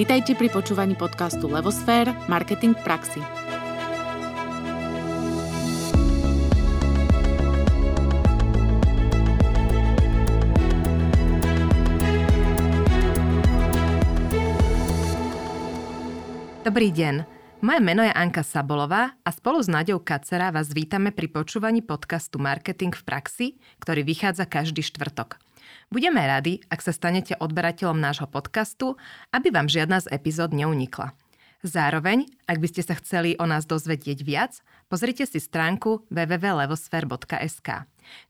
Vítajte pri počúvaní podcastu Levosfér – Marketing v praxi. Dobrý deň. Moje meno je Anka Sabolová a spolu s Naďou Kacera vás vítame pri počúvaní podcastu Marketing v praxi, ktorý vychádza každý štvrtok. Budeme radi, ak sa stanete odberateľom nášho podcastu, aby vám žiadna z epizód neunikla. Zároveň, ak by ste sa chceli o nás dozvedieť viac, pozrite si stránku www.levosfér.sk,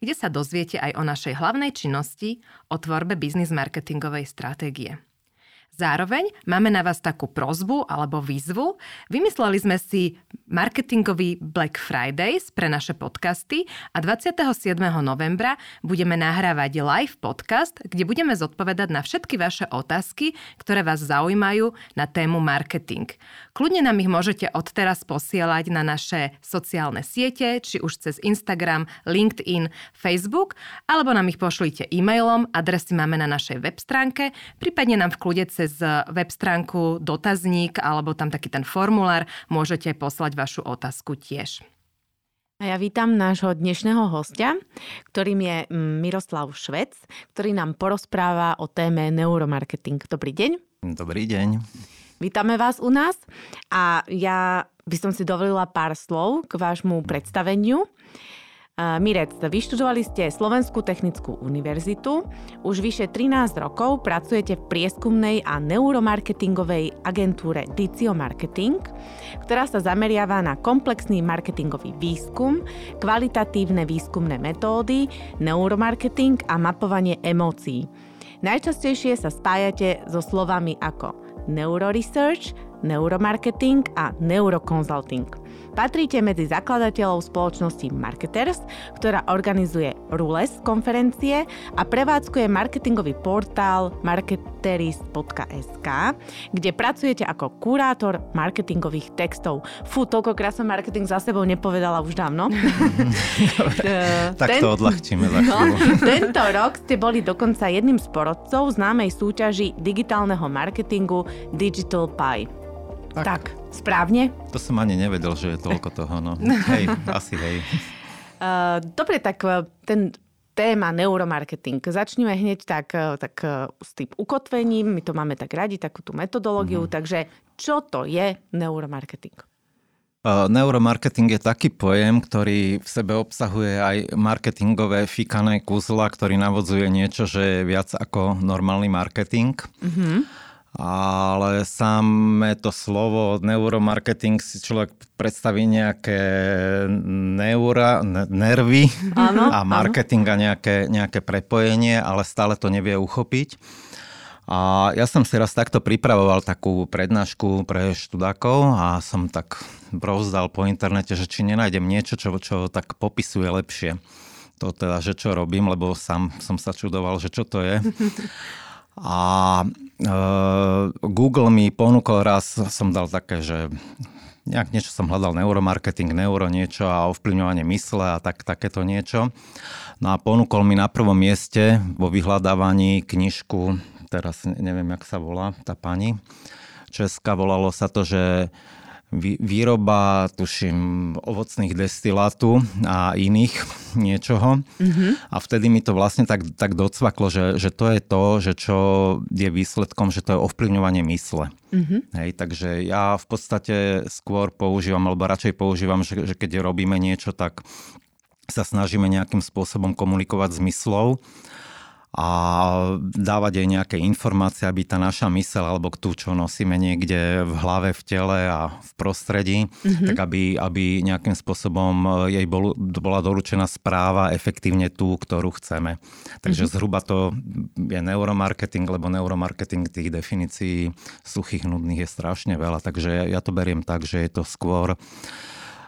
kde sa dozviete aj o našej hlavnej činnosti, o tvorbe biznis marketingovej stratégie. Zároveň máme na vás takú prozbu alebo výzvu. Vymysleli sme si marketingový Black Fridays pre naše podcasty a 27. novembra budeme nahrávať live podcast, kde budeme zodpovedať na všetky vaše otázky, ktoré vás zaujímajú na tému marketing. Kľudne nám ich môžete odteraz posielať na naše sociálne siete, či už cez Instagram, LinkedIn, Facebook, alebo nám ich pošlite e-mailom, adresy máme na našej web stránke, prípadne nám v kľude cez cez web stránku dotazník alebo tam taký ten formulár môžete poslať vašu otázku tiež. A ja vítam nášho dnešného hostia, ktorým je mm, Miroslav Švec, ktorý nám porozpráva o téme neuromarketing. Dobrý deň. Dobrý deň. Vítame vás u nás a ja by som si dovolila pár slov k vášmu predstaveniu. Mirec, vyštudovali ste Slovenskú technickú univerzitu. Už vyše 13 rokov pracujete v prieskumnej a neuromarketingovej agentúre Dicio Marketing, ktorá sa zameriava na komplexný marketingový výskum, kvalitatívne výskumné metódy, neuromarketing a mapovanie emócií. Najčastejšie sa spájate so slovami ako neuroresearch, neuromarketing a neuroconsulting. Patríte medzi zakladateľov spoločnosti Marketers, ktorá organizuje Rules konferencie a prevádzkuje marketingový portál marketeris.sk, kde pracujete ako kurátor marketingových textov. Fú, toľkokrát som marketing za sebou nepovedala už dávno. tak to odľahčíme za no, Tento rok ste boli dokonca jedným z porodcov známej súťaži digitálneho marketingu Digital Pie. Tak. tak, správne? To som ani nevedel, že je toľko toho. No. hej, asi hej. Uh, dobre, tak e, ten téma neuromarketing. Začneme hneď tak, e, tak s tým ukotvením. My to máme tak radi, takú tú metodológiu. Mm-hmm. Takže čo to je neuromarketing? Uh, neuromarketing je taký pojem, ktorý v sebe obsahuje aj marketingové fikané kúzla, ktorý navodzuje niečo, že je viac ako normálny marketing. Mm-hmm ale samé to slovo neuromarketing si človek predstaví nejaké neura, nervy áno, a marketing áno. a nejaké, nejaké prepojenie, ale stále to nevie uchopiť. A ja som si raz takto pripravoval takú prednášku pre študákov a som tak brozdal po internete, že či nenájdem niečo, čo, čo tak popisuje lepšie to teda, že čo robím, lebo sám som sa čudoval, že čo to je. A Google mi ponúkol raz, som dal také, že nejak niečo som hľadal, neuromarketing, neuro niečo a ovplyvňovanie mysle a tak, takéto niečo. No a ponúkol mi na prvom mieste vo vyhľadávaní knižku, teraz neviem, jak sa volá tá pani, Česka, volalo sa to, že výroba, tuším, ovocných destilátu a iných niečoho. Mm-hmm. A vtedy mi to vlastne tak, tak docvaklo, že, že to je to, že čo je výsledkom, že to je ovplyvňovanie mysle. Mm-hmm. Hej, takže ja v podstate skôr používam, alebo radšej používam, že, že keď robíme niečo, tak sa snažíme nejakým spôsobom komunikovať s myslou a dávať jej nejaké informácie, aby tá naša mysel alebo tú, čo nosíme niekde v hlave, v tele a v prostredí, mm-hmm. tak aby, aby nejakým spôsobom jej bol, bola doručená správa efektívne tú, ktorú chceme. Takže mm-hmm. zhruba to je neuromarketing, lebo neuromarketing tých definícií suchých, nudných je strašne veľa. Takže ja to beriem tak, že je to skôr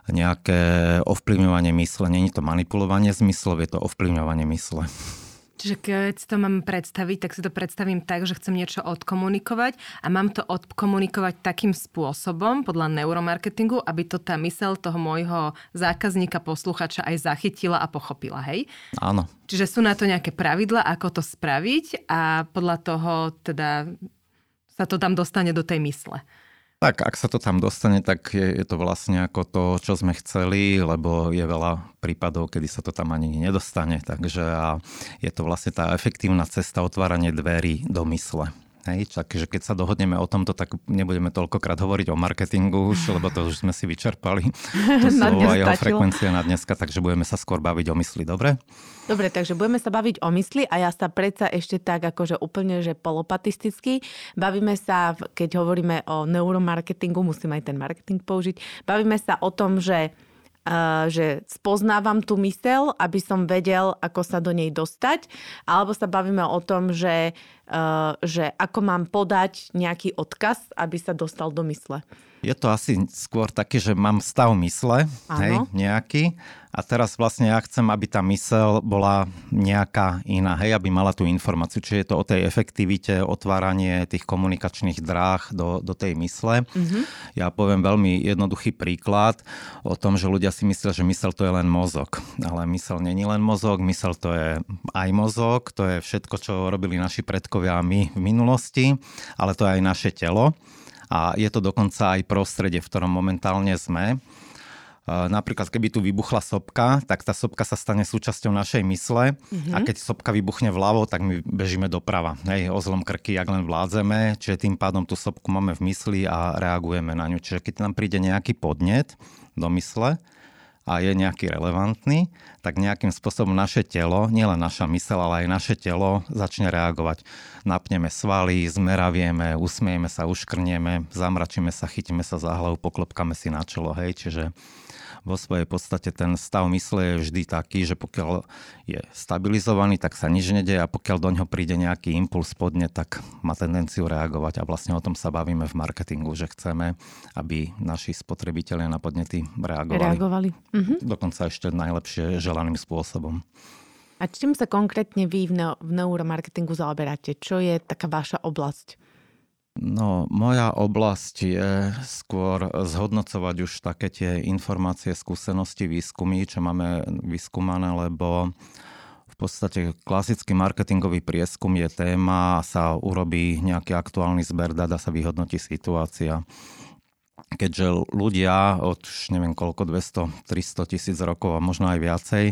nejaké ovplyvňovanie mysle. Není to manipulovanie zmyslov, je to ovplyvňovanie mysle. Čiže keď si to mám predstaviť, tak si to predstavím tak, že chcem niečo odkomunikovať a mám to odkomunikovať takým spôsobom, podľa neuromarketingu, aby to tá mysel toho môjho zákazníka, posluchača aj zachytila a pochopila, hej? Áno. Čiže sú na to nejaké pravidla, ako to spraviť a podľa toho teda sa to tam dostane do tej mysle. Tak, ak sa to tam dostane, tak je, je to vlastne ako to, čo sme chceli, lebo je veľa prípadov, kedy sa to tam ani nedostane. Takže a je to vlastne tá efektívna cesta otváranie dverí do mysle. Hej, takže keď sa dohodneme o tomto, tak nebudeme toľkokrát hovoriť o marketingu už, lebo to už sme si vyčerpali. To slovo a jeho frekvencia na dneska, takže budeme sa skôr baviť o mysli, dobre? Dobre, takže budeme sa baviť o mysli a ja sa predsa ešte tak akože úplne, že polopatisticky. Bavíme sa, keď hovoríme o neuromarketingu, musím aj ten marketing použiť, bavíme sa o tom, že že spoznávam tú mysel, aby som vedel, ako sa do nej dostať, alebo sa bavíme o tom, že že ako mám podať nejaký odkaz, aby sa dostal do mysle. Je to asi skôr také, že mám stav mysle, hej, nejaký. A teraz vlastne ja chcem, aby tá mysel bola nejaká iná, hej, aby mala tú informáciu. Čiže je to o tej efektivite, otváranie tých komunikačných dráh do, do tej mysle. Mm-hmm. Ja poviem veľmi jednoduchý príklad o tom, že ľudia si myslia, že mysel to je len mozog. Ale mysel není len mozog, mysel to je aj mozog, to je všetko, čo robili naši predkovia my v minulosti, ale to je aj naše telo a je to dokonca aj prostredie, v ktorom momentálne sme. Napríklad, keby tu vybuchla sopka, tak tá sopka sa stane súčasťou našej mysle mm-hmm. a keď sopka vybuchne vľavo, tak my bežíme doprava. Hej, ozlom krky, jak len vládzeme, čiže tým pádom tú sopku máme v mysli a reagujeme na ňu. Čiže keď nám príde nejaký podnet do mysle, a je nejaký relevantný, tak nejakým spôsobom naše telo, nielen naša mysel, ale aj naše telo začne reagovať. Napneme svaly, zmeravieme, usmiejeme sa, uškrnieme, zamračíme sa, chytíme sa za hlavu, poklopkame si na čelo, hej, čiže vo svojej podstate ten stav mysle je vždy taký, že pokiaľ je stabilizovaný, tak sa nič nedeje a pokiaľ do ňoho príde nejaký impuls spodne, tak má tendenciu reagovať a vlastne o tom sa bavíme v marketingu, že chceme, aby naši spotrebitelia na podnety reagovali. reagovali. Mhm. Dokonca ešte najlepšie želaným spôsobom. A čím sa konkrétne vy v neuromarketingu zaoberáte? Čo je taká vaša oblasť? No, moja oblasť je skôr zhodnocovať už také tie informácie, skúsenosti, výskumy, čo máme vyskúmané, lebo v podstate klasický marketingový prieskum je téma, sa urobí nejaký aktuálny zber dá sa vyhodnotí situácia keďže ľudia od neviem koľko, 200, 300 tisíc rokov a možno aj viacej,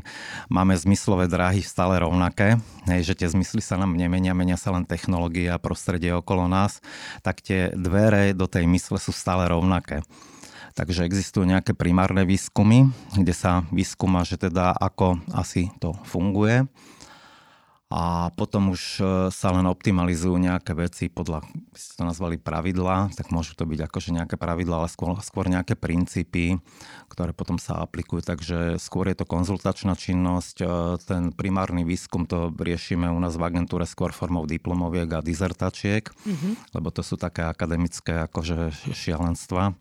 máme zmyslové dráhy stále rovnaké, hej, že tie zmysly sa nám nemenia, menia sa len technológie a prostredie okolo nás, tak tie dvere do tej mysle sú stále rovnaké. Takže existujú nejaké primárne výskumy, kde sa vyskúma, že teda ako asi to funguje a potom už e, sa len optimalizujú nejaké veci podľa, ste to nazvali pravidla, tak môžu to byť akože nejaké pravidla, ale skôr, skôr nejaké princípy, ktoré potom sa aplikujú. Takže skôr je to konzultačná činnosť. E, ten primárny výskum to riešime u nás v agentúre skôr formou diplomoviek a dizertačiek, mm-hmm. lebo to sú také akademické akože šialenstva.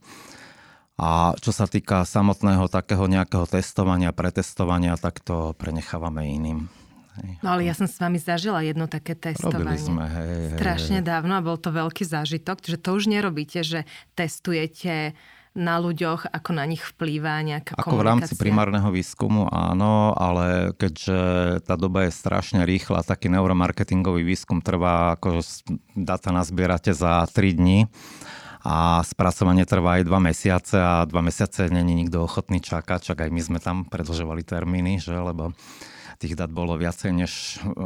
A čo sa týka samotného takého nejakého testovania, pretestovania, tak to prenechávame iným. No ale ja som s vami zažila jedno také testovanie. Robili sme, hej, Strašne hej. dávno a bol to veľký zážitok, že to už nerobíte, že testujete na ľuďoch, ako na nich vplýva nejaká Ako v rámci primárneho výskumu áno, ale keďže tá doba je strašne rýchla, taký neuromarketingový výskum trvá, ako data nazbierate za 3 dní a spracovanie trvá aj 2 mesiace a 2 mesiace není nikto ochotný čakať, čak aj my sme tam predlžovali termíny, že, lebo tých dát bolo viacej než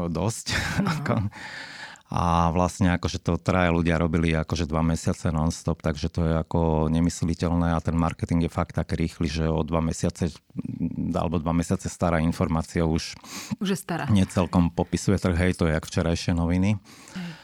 dosť. No. A vlastne akože to traja ľudia robili akože dva mesiace non-stop, takže to je ako nemysliteľné a ten marketing je fakt tak rýchly, že o dva mesiace alebo dva mesiace stará informácia už, už je stará. necelkom popisuje trh, hej, to je jak včerajšie noviny. Hej.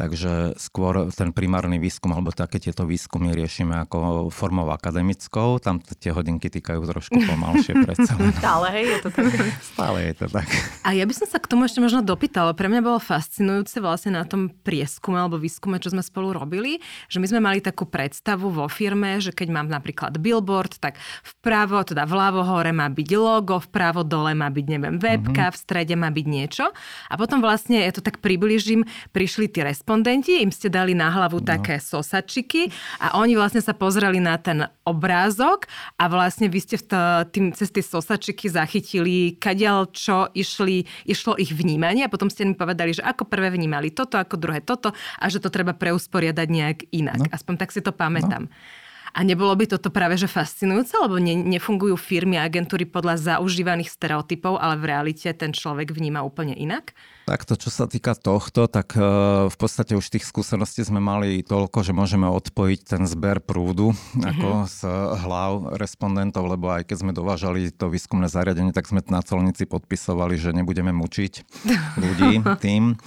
Takže skôr ten primárny výskum alebo také tieto výskumy riešime ako formou akademickou. Tam tie hodinky týkajú trošku pomalšie predsa. Stále, hej, je to tak. Stále je to tak. A ja by som sa k tomu ešte možno dopýtala. Pre mňa bolo fascinujúce vlastne na tom prieskume alebo výskume, čo sme spolu robili, že my sme mali takú predstavu vo firme, že keď mám napríklad billboard, tak vpravo, teda vľavo hore má byť logo, vpravo dole má byť, neviem, webka, mm-hmm. v strede má byť niečo. A potom vlastne, ja to tak približím, prišli tie resp- respondenti, im ste dali na hlavu no. také sosačiky a oni vlastne sa pozreli na ten obrázok a vlastne vy ste v tým, cez tie sosačiky zachytili, kadiaľ čo išli, išlo ich vnímanie a potom ste mi povedali, že ako prvé vnímali toto, ako druhé toto a že to treba preusporiadať nejak inak. No. Aspoň tak si to pamätám. No. A nebolo by toto práve že fascinujúce, lebo ne, nefungujú firmy a agentúry podľa zaužívaných stereotypov, ale v realite ten človek vníma úplne inak? Tak to, čo sa týka tohto, tak e, v podstate už tých skúseností sme mali toľko, že môžeme odpojiť ten zber prúdu mm-hmm. ako z hlav respondentov, lebo aj keď sme dovážali to výskumné zariadenie, tak sme na colnici podpisovali, že nebudeme mučiť ľudí tým.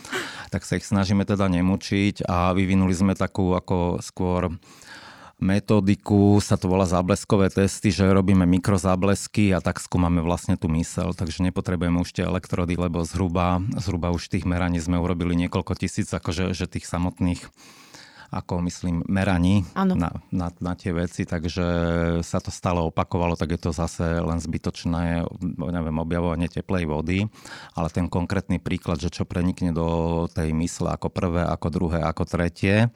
Tak sa ich snažíme teda nemučiť a vyvinuli sme takú ako skôr metodiku, sa to volá zábleskové testy, že robíme mikrozáblesky a tak skúmame vlastne tú mysel, takže nepotrebujeme už tie elektrody, lebo zhruba, zhruba už tých meraní sme urobili niekoľko tisíc, akože že tých samotných ako myslím, meraní na, na, na tie veci, takže sa to stále opakovalo, tak je to zase len zbytočné, neviem, objavovanie teplej vody, ale ten konkrétny príklad, že čo prenikne do tej mysle ako prvé, ako druhé, ako tretie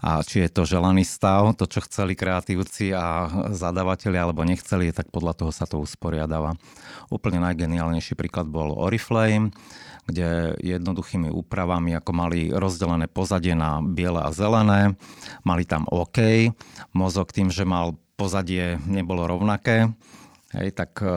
a či je to želaný stav, to, čo chceli kreatívci a zadávateľi alebo nechceli, tak podľa toho sa to usporiadáva. Úplne najgeniálnejší príklad bol Oriflame, kde jednoduchými úpravami, ako mali rozdelené pozadie na biele a zelené, mali tam OK, mozog tým, že mal pozadie nebolo rovnaké, Hej, tak e,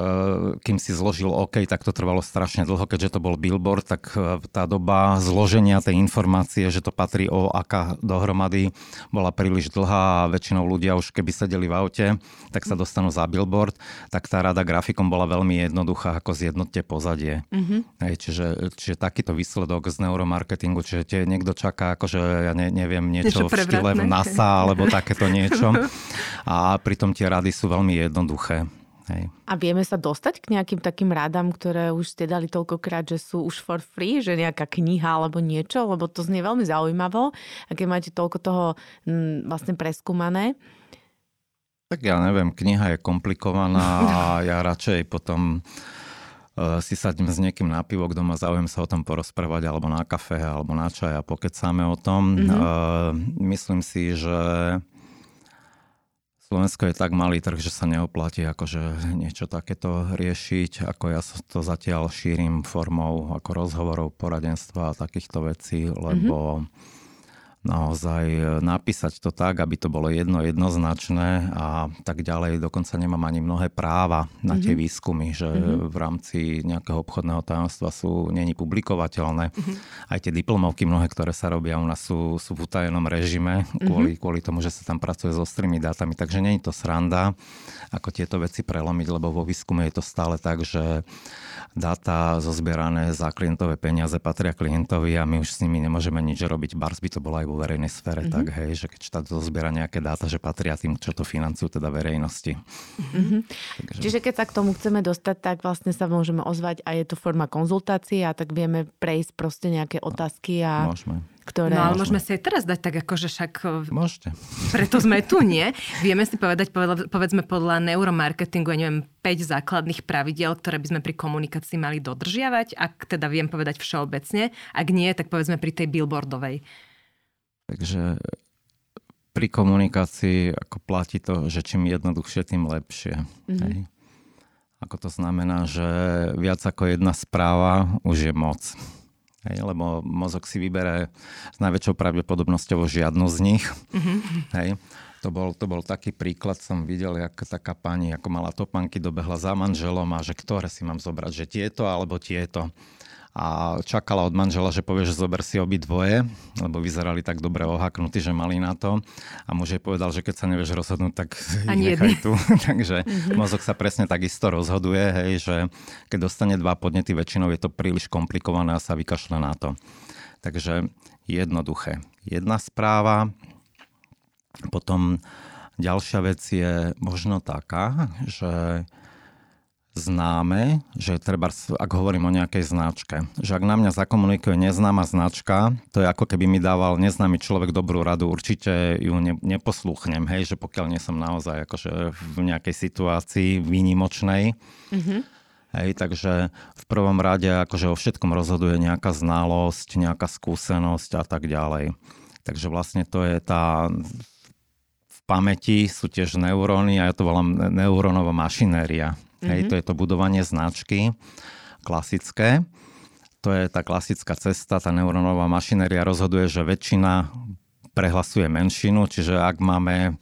kým si zložil OK, tak to trvalo strašne dlho, keďže to bol billboard, tak e, tá doba zloženia tej informácie, že to patrí o aká dohromady, bola príliš dlhá a väčšinou ľudia už keby sedeli v aute, tak sa dostanú za billboard, tak tá rada grafikom bola veľmi jednoduchá, ako zjednotte pozadie. Mm-hmm. Hej, čiže, čiže takýto výsledok z neuromarketingu, čiže tie niekto čaká, akože ja ne, neviem, niečo, niečo v štýle NASA alebo takéto niečo. A pritom tie rady sú veľmi jednoduché. Hej. A vieme sa dostať k nejakým takým rádam, ktoré už ste dali toľkokrát, že sú už for free, že nejaká kniha alebo niečo, lebo to znie veľmi zaujímavo. A keď máte toľko toho m, vlastne preskúmané. Tak ja neviem, kniha je komplikovaná a ja radšej potom uh, si sadím s niekým na pivo, kto má záujem sa o tom porozprávať, alebo na kafe, alebo na čaj a pokecáme o tom. Mm-hmm. Myslím si, že Slovensko je tak malý trh, že sa neoplatí akože niečo takéto riešiť, ako ja to zatiaľ šírim formou ako rozhovorov, poradenstva a takýchto vecí, lebo mm-hmm naozaj e, napísať to tak, aby to bolo jedno jednoznačné a tak ďalej. Dokonca nemám ani mnohé práva na tie mm-hmm. výskumy, že mm-hmm. v rámci nejakého obchodného tajomstva sú není publikovateľné. Mm-hmm. Aj tie diplomovky mnohé, ktoré sa robia u nás sú, sú v utajenom režime kvôli, mm-hmm. kvôli tomu, že sa tam pracuje s ostrými dátami. Takže není to sranda, ako tieto veci prelomiť, lebo vo výskume je to stále tak, že dáta zozbierané za klientové peniaze patria klientovi a my už s nimi nemôžeme nič robiť. Bars by to bolo aj vo verejnej sfére, mm-hmm. tak hej, že keď štát zozbiera nejaké dáta, že patria tým, čo to financujú, teda verejnosti. Mm-hmm. Takže... Čiže keď sa k tomu chceme dostať, tak vlastne sa môžeme ozvať a je to forma konzultácie a tak vieme prejsť proste nejaké otázky a... Môžeme ktoré... No ale môžeme si aj teraz dať tak, ako že však... E, Môžete. Preto sme tu, nie? Vieme si povedať, povedzme podľa neuromarketingu, ja neviem, 5 základných pravidel, ktoré by sme pri komunikácii mali dodržiavať, ak teda viem povedať všeobecne. Ak nie, tak povedzme pri tej billboardovej. Takže pri komunikácii ako platí to, že čím jednoduchšie, tým lepšie. Mm-hmm. Hej? Ako to znamená, že viac ako jedna správa už je moc. Hej, lebo mozog si vybere s najväčšou pravdepodobnosťou žiadnu z nich. Mm-hmm. Hej. To bol, to bol taký príklad, som videl, jak taká pani, ako mala topanky, dobehla za manželom a že ktoré si mám zobrať, že tieto alebo tieto a čakala od manžela, že povie, že zober si obi dvoje, lebo vyzerali tak dobre ohaknutí, že mali na to. A muž jej povedal, že keď sa nevieš rozhodnúť, tak Ani nechaj tu. Takže mm-hmm. mozog sa presne takisto rozhoduje, hej, že keď dostane dva podnety, väčšinou je to príliš komplikované a sa vykašle na to. Takže jednoduché. Jedna správa, potom ďalšia vec je možno taká, že známe, že treba, ak hovorím o nejakej značke, že ak na mňa zakomunikuje neznáma značka, to je ako keby mi dával neznámy človek dobrú radu, určite ju ne, neposlúchnem, hej, že pokiaľ nie som naozaj akože v nejakej situácii výnimočnej, mm-hmm. Hej, takže v prvom rade akože o všetkom rozhoduje nejaká znalosť, nejaká skúsenosť a tak ďalej. Takže vlastne to je tá v pamäti sú tiež neuróny a ja to volám neurónová mašinéria. Mm-hmm. Hej, mhm. to je to budovanie značky klasické. To je tá klasická cesta, tá neurónová mašinéria rozhoduje, že väčšina prehlasuje menšinu, čiže ak máme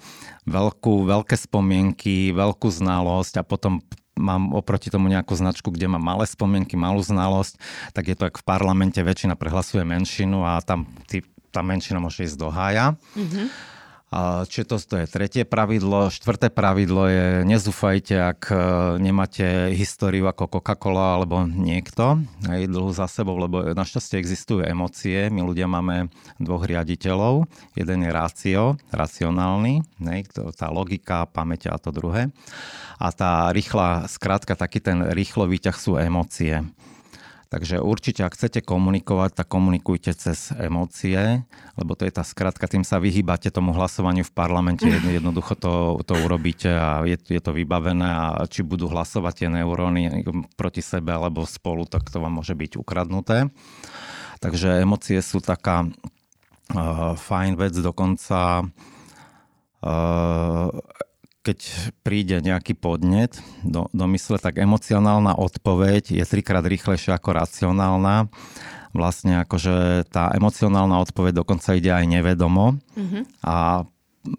veľkú, veľké spomienky, veľkú znalosť a potom mám oproti tomu nejakú značku, kde mám malé spomienky, malú znalosť, tak je to ako v parlamente, väčšina prehlasuje menšinu a tam ty, tá menšina môže ísť do hája. Mm-hmm. Čiže to, to je tretie pravidlo. Štvrté pravidlo je nezúfajte, ak e, nemáte históriu ako Coca-Cola alebo niekto aj dlhu za sebou, lebo našťastie existujú emócie. My ľudia máme dvoch riaditeľov. Jeden je rácio, racionálny, ne, tá logika, pamäť a to druhé. A tá rýchla, skrátka taký ten rýchlo výťah sú emócie. Takže určite, ak chcete komunikovať, tak komunikujte cez emócie, lebo to je tá skratka, tým sa vyhýbate tomu hlasovaniu v parlamente, jednoducho to, to urobíte a je, je to vybavené a či budú hlasovať tie neuróny proti sebe alebo spolu, tak to vám môže byť ukradnuté. Takže emócie sú taká uh, fajn vec, dokonca uh, keď príde nejaký podnet do, do mysle, tak emocionálna odpoveď je trikrát rýchlejšia ako racionálna. Vlastne akože tá emocionálna odpoveď dokonca ide aj nevedomo mm-hmm. a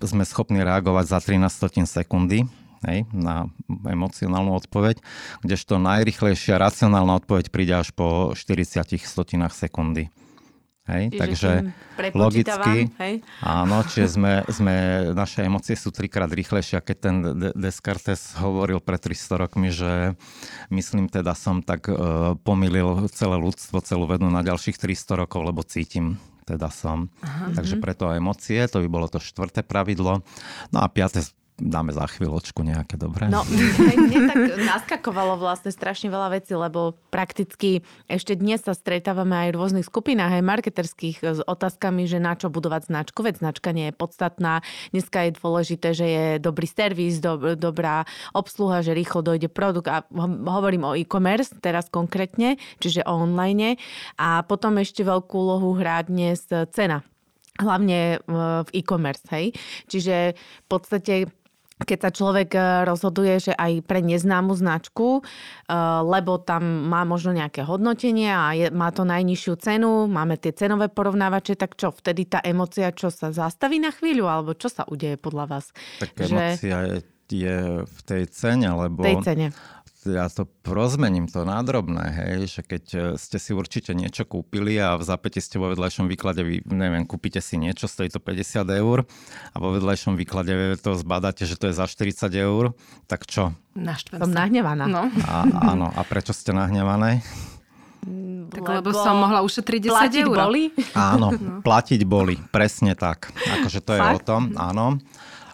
sme schopní reagovať za 13 sekundy hej, na emocionálnu odpoveď, kdežto najrychlejšia racionálna odpoveď príde až po 40 stotinách sekundy. Hej, čiže takže logicky, hej? áno, čiže sme, sme, naše emócie sú trikrát rýchlejšie, keď ten Descartes hovoril pred 300 rokmi, že myslím teda som tak uh, pomýlil celé ľudstvo, celú vedu na ďalších 300 rokov, lebo cítim teda som. Aha, Takže mhm. preto emócie, to by bolo to štvrté pravidlo. No a piaté dáme za chvíľočku nejaké dobré. No, mne tak naskakovalo vlastne strašne veľa vecí, lebo prakticky ešte dnes sa stretávame aj v rôznych skupinách, aj marketerských s otázkami, že na čo budovať značku, veď značka nie je podstatná. Dneska je dôležité, že je dobrý servis, do, dobrá obsluha, že rýchlo dojde produkt a hovorím o e-commerce teraz konkrétne, čiže o online a potom ešte veľkú úlohu hrá dnes cena hlavne v e-commerce, hej. Čiže v podstate keď sa človek e, rozhoduje, že aj pre neznámu značku, e, lebo tam má možno nejaké hodnotenie a je, má to najnižšiu cenu, máme tie cenové porovnávače, tak čo, vtedy tá emocia, čo sa zastaví na chvíľu, alebo čo sa udeje podľa vás? Tak že... emocia je, je v tej cene, lebo... tej cene ja to rozmením to nádrobné, hej, že keď e, ste si určite niečo kúpili a v zapäti ste vo vedľajšom výklade, vy, neviem, kúpite si niečo, stojí to 50 eur a vo vedľajšom výklade to zbadáte, že to je za 40 eur, tak čo? Naštvem Som nahnevaná. No. A, áno, a prečo ste nahnevané? Tak lebo, lebo som mohla ušetriť 10 platiť eur. boli? Áno, no. platiť boli, presne tak. Akože to Fakt? je o tom, áno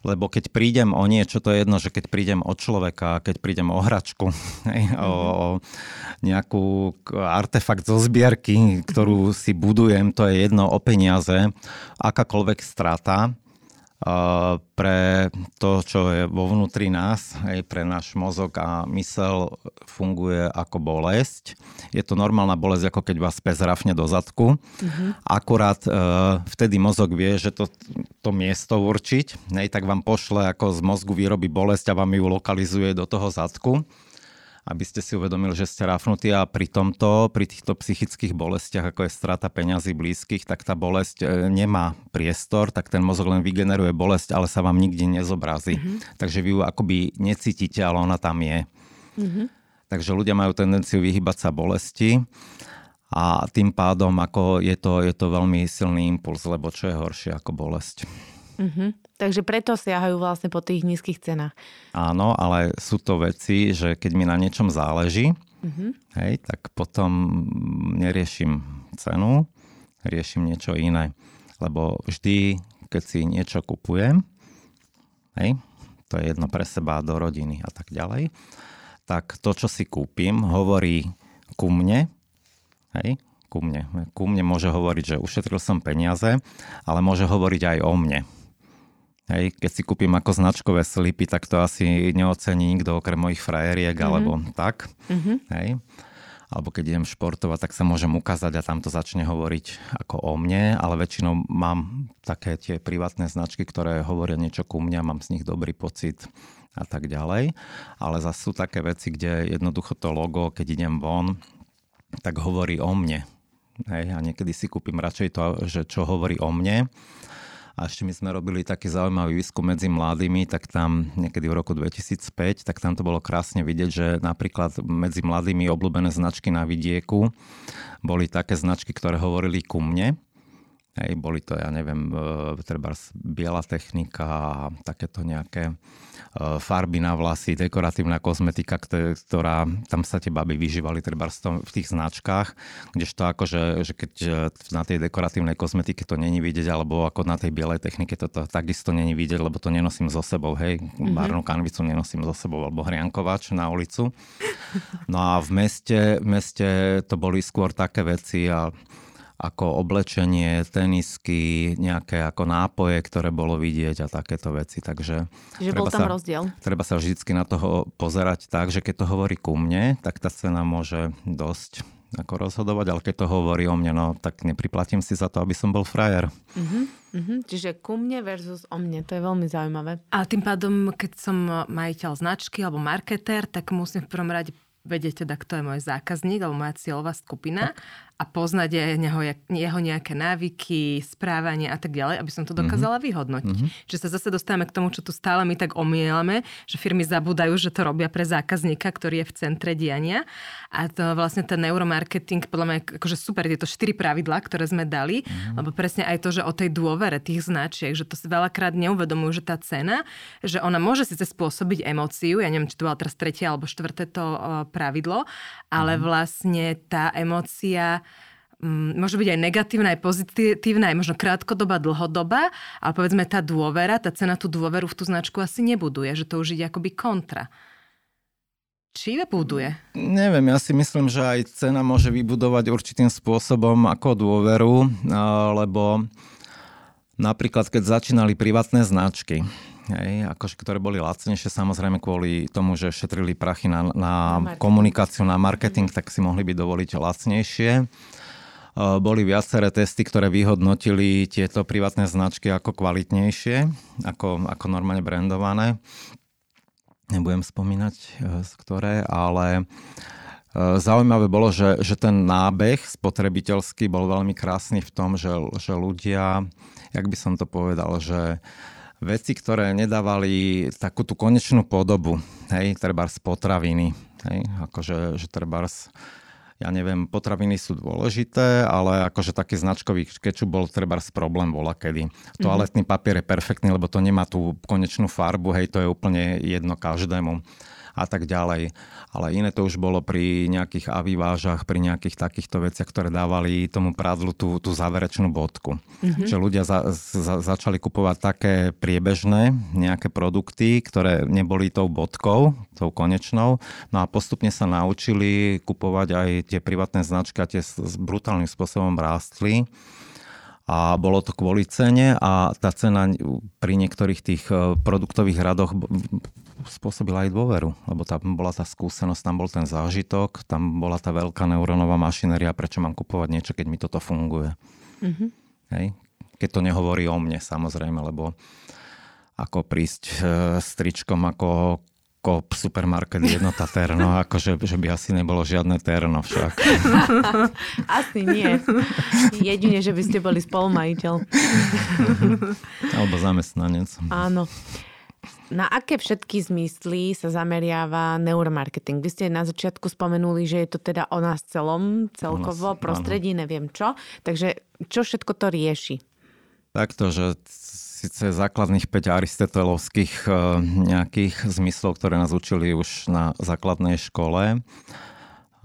lebo keď prídem o niečo, to je jedno, že keď prídem o človeka, keď prídem o hračku, mm-hmm. o, o nejakú artefakt zo zbierky, ktorú si budujem, to je jedno o peniaze, akákoľvek strata, pre to, čo je vo vnútri nás, aj pre náš mozog a mysel funguje ako bolesť. Je to normálna bolesť, ako keď vás pes rafne do zadku. Mm-hmm. Akurát e, vtedy mozog vie, že to, to miesto určiť, nej, tak vám pošle, ako z mozgu vyrobí bolesť a vám ju lokalizuje do toho zadku aby ste si uvedomili, že ste rafnutí a pri tomto, pri týchto psychických bolestiach, ako je strata peňazí blízkych, tak tá bolesť e, nemá priestor, tak ten mozog len vygeneruje bolesť, ale sa vám nikdy nezobrazí. Mm-hmm. Takže vy ju akoby necítite, ale ona tam je. Mm-hmm. Takže ľudia majú tendenciu vyhybať sa bolesti a tým pádom ako je, to, je to veľmi silný impuls, lebo čo je horšie ako bolesť. Mm-hmm. Takže preto siahajú vlastne po tých nízkych cenách. Áno, ale sú to veci, že keď mi na niečom záleží, mm-hmm. hej, tak potom neriešim cenu, riešim niečo iné. Lebo vždy, keď si niečo kupujem, hej, to je jedno pre seba, do rodiny a tak ďalej, tak to, čo si kúpim, hovorí ku mne, hej, ku mne. Ku mne môže hovoriť, že ušetril som peniaze, ale môže hovoriť aj o mne Hej, keď si kúpim ako značkové slipy, tak to asi neocení nikto okrem mojich frajeriek, mm-hmm. alebo tak. Mm-hmm. Hej. Alebo keď idem športovať, tak sa môžem ukázať a tam to začne hovoriť ako o mne, ale väčšinou mám také tie privátne značky, ktoré hovoria niečo ku mne, mám z nich dobrý pocit a tak ďalej. Ale zase sú také veci, kde jednoducho to logo, keď idem von, tak hovorí o mne. Hej, a niekedy si kúpim radšej to, že čo hovorí o mne, a ešte my sme robili taký zaujímavý výskum medzi mladými, tak tam niekedy v roku 2005, tak tam to bolo krásne vidieť, že napríklad medzi mladými obľúbené značky na vidieku boli také značky, ktoré hovorili ku mne. Hej, boli to, ja neviem, e, treba biela technika a takéto nejaké E, farby na vlasy, dekoratívna kozmetika, ktorá tam sa tie baby vyžívali treba v tých značkách, kdežto akože, že keď e, na tej dekoratívnej kozmetike to není vidieť, alebo ako na tej bielej technike to, to takisto není vidieť, lebo to nenosím so sebou, hej, mm-hmm. barnú kanvicu nenosím so sebou, alebo hriankovač na ulicu. No a v meste, v meste to boli skôr také veci a ako oblečenie, tenisky, nejaké ako nápoje, ktoré bolo vidieť a takéto veci. Takže Že bol tam sa, rozdiel. Treba sa vždy na toho pozerať tak, že keď to hovorí ku mne, tak tá cena môže dosť ako rozhodovať, ale keď to hovorí o mne, no tak nepriplatím si za to, aby som bol frajer. Uh-huh, uh-huh. Čiže ku mne versus o mne, to je veľmi zaujímavé. A tým pádom, keď som majiteľ značky alebo marketér, tak musím v prvom rade vedieť teda, kto je môj zákazník alebo moja cieľová skupina tak a poznať jeho, jeho nejaké návyky, správanie a tak ďalej, aby som to dokázala mm-hmm. vyhodnotiť. Mm-hmm. Čiže sa zase dostávame k tomu, čo tu stále my tak omielame, že firmy zabúdajú, že to robia pre zákazníka, ktorý je v centre diania. A to vlastne ten neuromarketing, podľa mňa akože super, je to štyri pravidlá, ktoré sme dali, mm-hmm. lebo presne aj to, že o tej dôvere tých značiek, že to si veľakrát neuvedomujú, že tá cena, že ona môže síce spôsobiť emóciu, ja neviem, či to bola teraz tretie alebo štvrté to pravidlo, ale mm-hmm. vlastne tá emócia môže byť aj negatívna, aj pozitívna, aj možno krátkodoba, dlhodoba, ale povedzme tá dôvera, tá cena tú dôveru v tú značku asi nebuduje, že to už ide akoby kontra. Či buduje? Neviem, ja si myslím, že aj cena môže vybudovať určitým spôsobom ako dôveru, lebo napríklad keď začínali privátne značky, hej, akože, ktoré boli lacnejšie, samozrejme kvôli tomu, že šetrili prachy na, na, na komunikáciu, na marketing, tak si mohli by dovoliť lacnejšie boli viaceré testy, ktoré vyhodnotili tieto privátne značky ako kvalitnejšie, ako, ako normálne brandované. Nebudem spomínať, e, z ktoré, ale e, Zaujímavé bolo, že, že ten nábeh spotrebiteľský bol veľmi krásny v tom, že, že ľudia, jak by som to povedal, že veci, ktoré nedávali takú tú konečnú podobu, hej, z potraviny, hej, akože, že treba ja neviem, potraviny sú dôležité, ale akože taký značkový kečup bol treba z problém bola kedy. Toaletný papier je perfektný, lebo to nemá tú konečnú farbu, hej, to je úplne jedno každému a tak ďalej. Ale iné to už bolo pri nejakých avivážach, pri nejakých takýchto veciach, ktoré dávali tomu prádlu tú, tú záverečnú bodku. Mm-hmm. Že ľudia za, za, začali kupovať také priebežné nejaké produkty, ktoré neboli tou bodkou, tou konečnou. No a postupne sa naučili kupovať aj tie privátne značky a tie s brutálnym spôsobom rástli a bolo to kvôli cene a tá cena pri niektorých tých e, produktových radoch spôsobila aj dôveru, lebo tam bola tá skúsenosť, tam bol ten zážitok, tam bola tá veľká neurónová mašinéria, prečo mám kupovať niečo, keď mi toto funguje. Mm-hmm. Hej? Keď to nehovorí o mne, samozrejme, lebo ako prísť e, s tričkom ako Coop supermarket jednota Terno, akože že by asi nebolo žiadne Terno však. asi nie. Jedine, že by ste boli spolumajiteľ. Alebo zamestnanec. Áno. Na aké všetky zmysly sa zameriava neuromarketing? Vy ste na začiatku spomenuli, že je to teda o nás celom, celkovo, nás, prostredí, áno. neviem čo. Takže čo všetko to rieši? Takto, že síce základných 5 aristotelovských eh, nejakých zmyslov, ktoré nás učili už na základnej škole.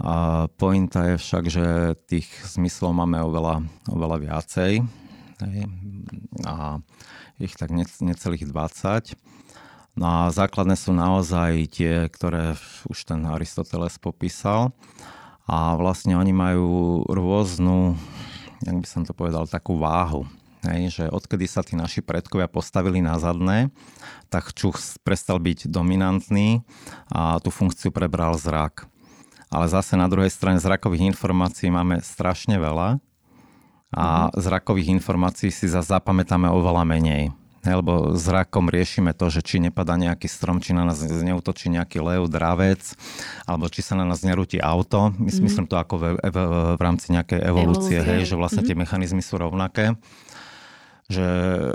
A pointa je však, že tých zmyslov máme oveľa, oveľa viacej. A ich tak necelých 20. No a základné sú naozaj tie, ktoré už ten Aristoteles popísal. A vlastne oni majú rôznu, jak by som to povedal, takú váhu hej, že odkedy sa tí naši predkovia postavili na zadné, tak čuch prestal byť dominantný a tú funkciu prebral zrak. Ale zase na druhej strane zrakových informácií máme strašne veľa a mm-hmm. zrakových informácií si zase zapamätáme oveľa menej. Lebo zrakom riešime to, že či nepadá nejaký strom, či na nás neutočí nejaký lev, dravec, alebo či sa na nás nerúti auto. My, mm-hmm. Myslím to ako v, v, v rámci nejakej evolúcie, Evolúcie. hej, že vlastne mm-hmm. tie mechanizmy sú rovnaké že e,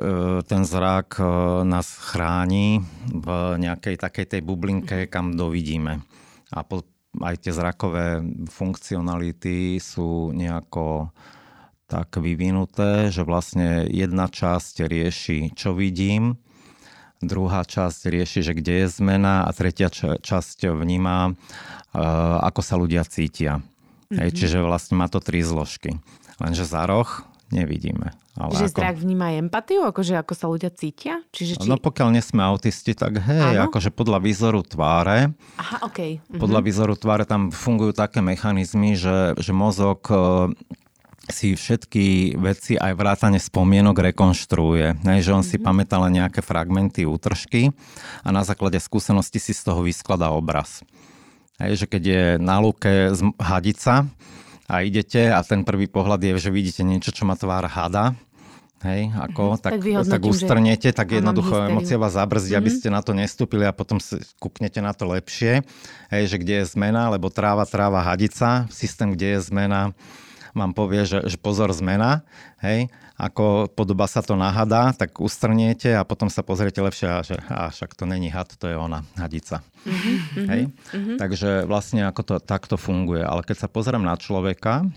ten zrak e, nás chráni v nejakej takej tej bublinke, mhm. kam dovidíme. A po, aj tie zrakové funkcionality sú nejako tak vyvinuté, že vlastne jedna časť rieši, čo vidím, druhá časť rieši, že kde je zmena a tretia časť vníma, e, ako sa ľudia cítia. Mm-hmm. Hej, čiže vlastne má to tri zložky. Lenže za roh nevidíme. Ale že ako... zrak vníma empatiu, akože ako sa ľudia cítia? Čiže či... No pokiaľ nie sme autisti, tak hej, Áno? akože podľa výzoru tváre. Aha, okay. Mhm. Podľa výzoru tváre tam fungujú také mechanizmy, že, že mozog e, si všetky veci aj vrátane spomienok rekonštruuje. Ne, že on mm-hmm. si mhm. pamätá len nejaké fragmenty, útržky a na základe skúsenosti si z toho vyskladá obraz. Hej, že keď je na lúke hadica a idete a ten prvý pohľad je, že vidíte niečo, čo má tvár hada, hej, ako, mm, tak, tak, tak ustrnete, tak jednoducho emócia vás zabrzdí, mm-hmm. aby mhm. ste na to nestúpili a potom si kúknete na to lepšie, hej, že kde je zmena, lebo tráva, tráva, hadica, systém, kde je zmena, vám povie, že, že pozor, zmena, hej, ako podoba sa to nahada, tak ustrniete a potom sa pozriete lepšie a že a však to není had, to je ona, hadica. Mm-hmm, hej? Mm-hmm. Takže vlastne ako to takto funguje. Ale keď sa pozriem na človeka,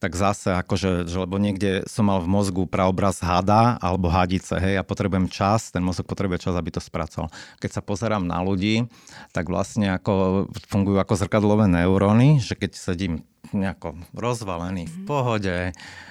tak zase akože, že lebo niekde som mal v mozgu praobraz hada alebo hadice, hej, ja potrebujem čas, ten mozog potrebuje čas, aby to spracoval. Keď sa pozerám na ľudí, tak vlastne ako fungujú ako zrkadlové neuróny, že keď sedím nejako rozvalený, v mhm. pohode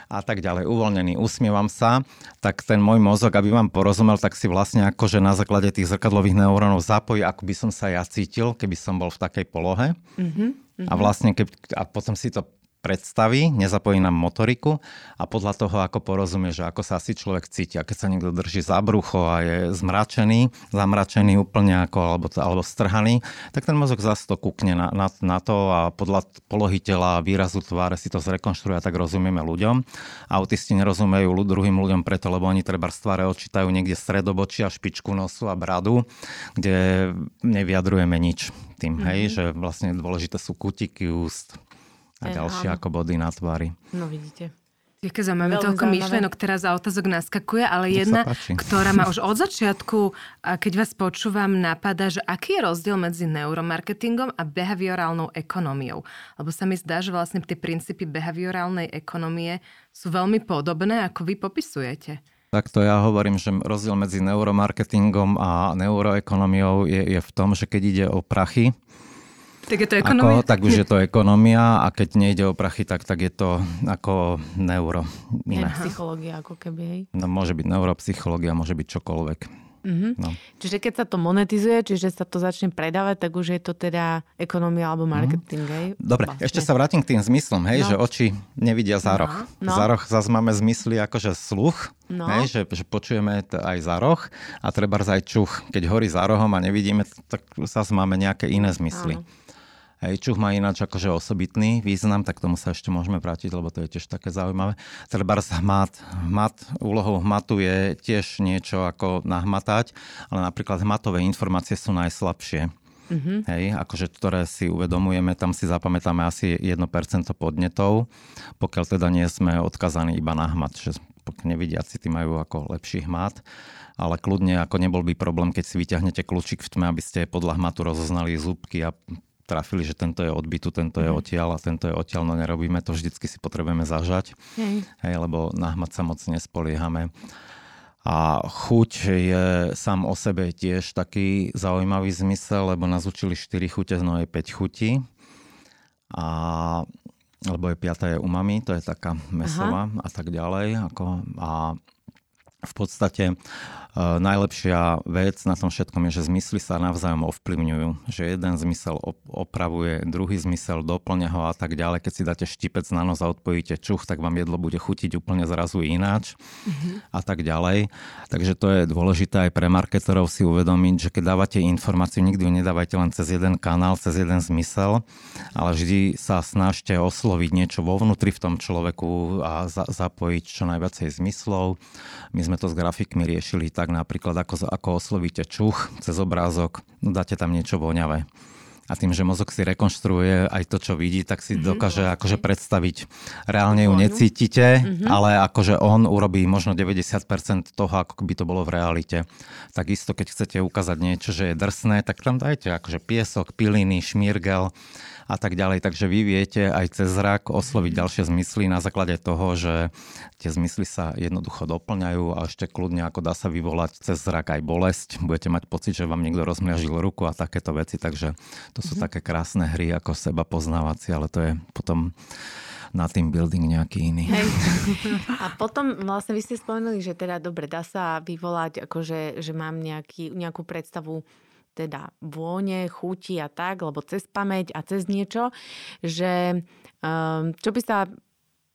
a tak ďalej, uvoľnený, usmievam sa, tak ten môj mozog, aby vám porozumel, tak si vlastne akože na základe tých zrkadlových neurónov zapojí, ako by som sa ja cítil, keby som bol v takej polohe. Mm-hmm. A vlastne, keď, a potom si to predstavy, nezapojí nám motoriku a podľa toho, ako porozumie, že ako sa asi človek cíti. A keď sa niekto drží za brucho a je zmračený, zamračený úplne ako, alebo, alebo strhaný, tak ten mozog zase to kúkne na, na, na to a podľa polohy tela a výrazu tváre si to zrekonštruuje a tak rozumieme ľuďom. Autisti nerozumejú druhým ľuďom preto, lebo oni treba z tváre odčítajú niekde stredobočia, špičku nosu a bradu, kde nevyjadrujeme nič tým, mm-hmm. hej, že vlastne dôležité sú kutiky úst, a ďalšie ako body na tvári. No vidíte. Jaké zaujímavé, toľko myšlienok teraz za otázok naskakuje, ale jedna, ktorá ma už od začiatku, keď vás počúvam, napadá, že aký je rozdiel medzi neuromarketingom a behaviorálnou ekonómiou. Lebo sa mi zdá, že vlastne tie princípy behaviorálnej ekonomie sú veľmi podobné, ako vy popisujete. Tak to ja hovorím, že rozdiel medzi neuromarketingom a neuroekonomiou je, je v tom, že keď ide o prachy, tak je to ekonomia? Ako, tak už je to ekonomia a keď nejde o prachy, tak, tak je to ako neuro. Iné. psychológia ako keby, hej? No, môže byť neuropsychológia, môže byť čokoľvek. Mm-hmm. No. Čiže keď sa to monetizuje, čiže sa to začne predávať, tak už je to teda ekonomia alebo mhm. marketing. Mm. Hej? Dobre, vlastne. ešte sa vrátim k tým zmyslom, hej, no. že oči nevidia za roh. No. Za roh zase máme zmysly akože sluch, no. hej, že, že počujeme aj za roh a treba aj čuch. Keď horí za rohom a nevidíme, tak zase máme nejaké iné zmysly. Áno. Hej, čuch má ináč akože osobitný význam, tak tomu sa ešte môžeme vrátiť, lebo to je tiež také zaujímavé. Treba hmat, hmat, úlohou hmatu je tiež niečo ako nahmatať, ale napríklad hmatové informácie sú najslabšie. Mm-hmm. Hej, akože, ktoré si uvedomujeme, tam si zapamätáme asi 1% podnetov, pokiaľ teda nie sme odkazaní iba na hmat, že nevidiaci tí majú ako lepší hmat ale kľudne ako nebol by problém, keď si vyťahnete kľúčik v tme, aby ste podľa hmatu rozoznali zúbky a trafili, že tento je odbytu, tento je mhm. odtiaľ a tento je odtiaľ, no nerobíme to, vždycky si potrebujeme zažať, hej. Hej, lebo na hmat sa moc nespoliehame. A chuť je sám o sebe tiež taký zaujímavý zmysel, lebo nás učili 4 chute, no je 5 chutí. A lebo je piatá je umami, to je taká mesová Aha. a tak ďalej. Ako, a v podstate Uh, najlepšia vec na tom všetkom je, že zmysly sa navzájom ovplyvňujú. Že jeden zmysel opravuje, druhý zmysel doplňa ho a tak ďalej. Keď si dáte štipec na nos a odpojíte čuch, tak vám jedlo bude chutiť úplne zrazu ináč mm-hmm. a tak ďalej. Takže to je dôležité aj pre marketerov si uvedomiť, že keď dávate informáciu, nikdy ju nedávajte len cez jeden kanál, cez jeden zmysel, ale vždy sa snažte osloviť niečo vo vnútri v tom človeku a za- zapojiť čo najviacej zmyslov. My sme to s grafikmi riešili tak napríklad ako, ako oslovíte čuch cez obrázok, no dáte tam niečo voňavé. A tým, že mozog si rekonštruuje aj to, čo vidí, tak si mm-hmm, dokáže akože predstaviť. Reálne ju necítite, mm-hmm. ale akože on urobí možno 90% toho, ako by to bolo v realite. Takisto, keď chcete ukázať niečo, že je drsné, tak tam dajte akože piesok, piliny, šmírgel a tak ďalej. Takže vy viete aj cez zrak osloviť mhm. ďalšie zmysly na základe toho, že tie zmysly sa jednoducho doplňajú a ešte kľudne ako dá sa vyvolať cez zrak aj bolesť. Budete mať pocit, že vám niekto rozmliažil ruku a takéto veci. Takže to sú mm-hmm. také krásne hry ako seba poznávacie, ale to je potom na team building nejaký iný. Hej. A potom vlastne vy ste spomenuli, že teda dobre, dá sa vyvolať, akože, že mám nejaký, nejakú predstavu teda vône, chuti a tak, lebo cez pamäť a cez niečo, že um, čo by sa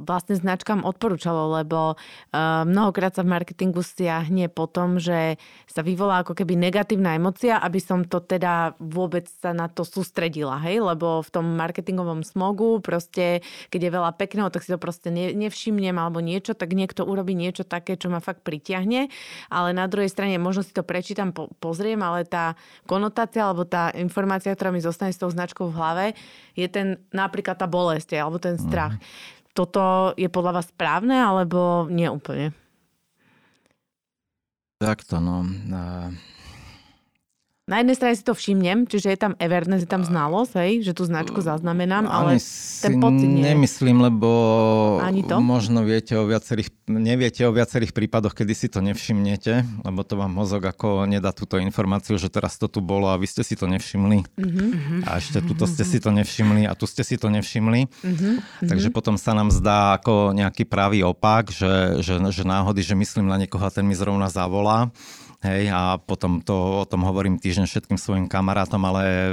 vlastne značkám odporúčalo, lebo uh, mnohokrát sa v marketingu stiahne po tom, že sa vyvolá ako keby negatívna emocia, aby som to teda vôbec sa na to sústredila, hej, lebo v tom marketingovom smogu proste, keď je veľa pekného, tak si to proste ne, nevšimnem alebo niečo, tak niekto urobí niečo také, čo ma fakt pritiahne, ale na druhej strane možno si to prečítam, po, pozriem, ale tá konotácia alebo tá informácia, ktorá mi zostane s tou značkou v hlave, je ten napríklad tá bolesť alebo ten strach. Mm toto je podľa vás správne, alebo nie úplne? Takto, no. Na jednej strane si to všimnem, čiže je tam awareness, je tam znalosť, hej, že tú značku zaznamenám, ale ten pocit nie. Nemyslím, lebo Ani to? možno viete o viacerých, neviete o viacerých prípadoch, kedy si to nevšimnete, lebo to vám mozog ako nedá túto informáciu, že teraz to tu bolo a vy ste si to nevšimli. Mm-hmm. A ešte tuto ste si to nevšimli a tu ste si to nevšimli. Mm-hmm. Takže potom sa nám zdá ako nejaký pravý opak, že, že, že náhody, že myslím na niekoho a ten mi zrovna zavolá. Hej, a potom to, o tom hovorím týždeň všetkým svojim kamarátom, ale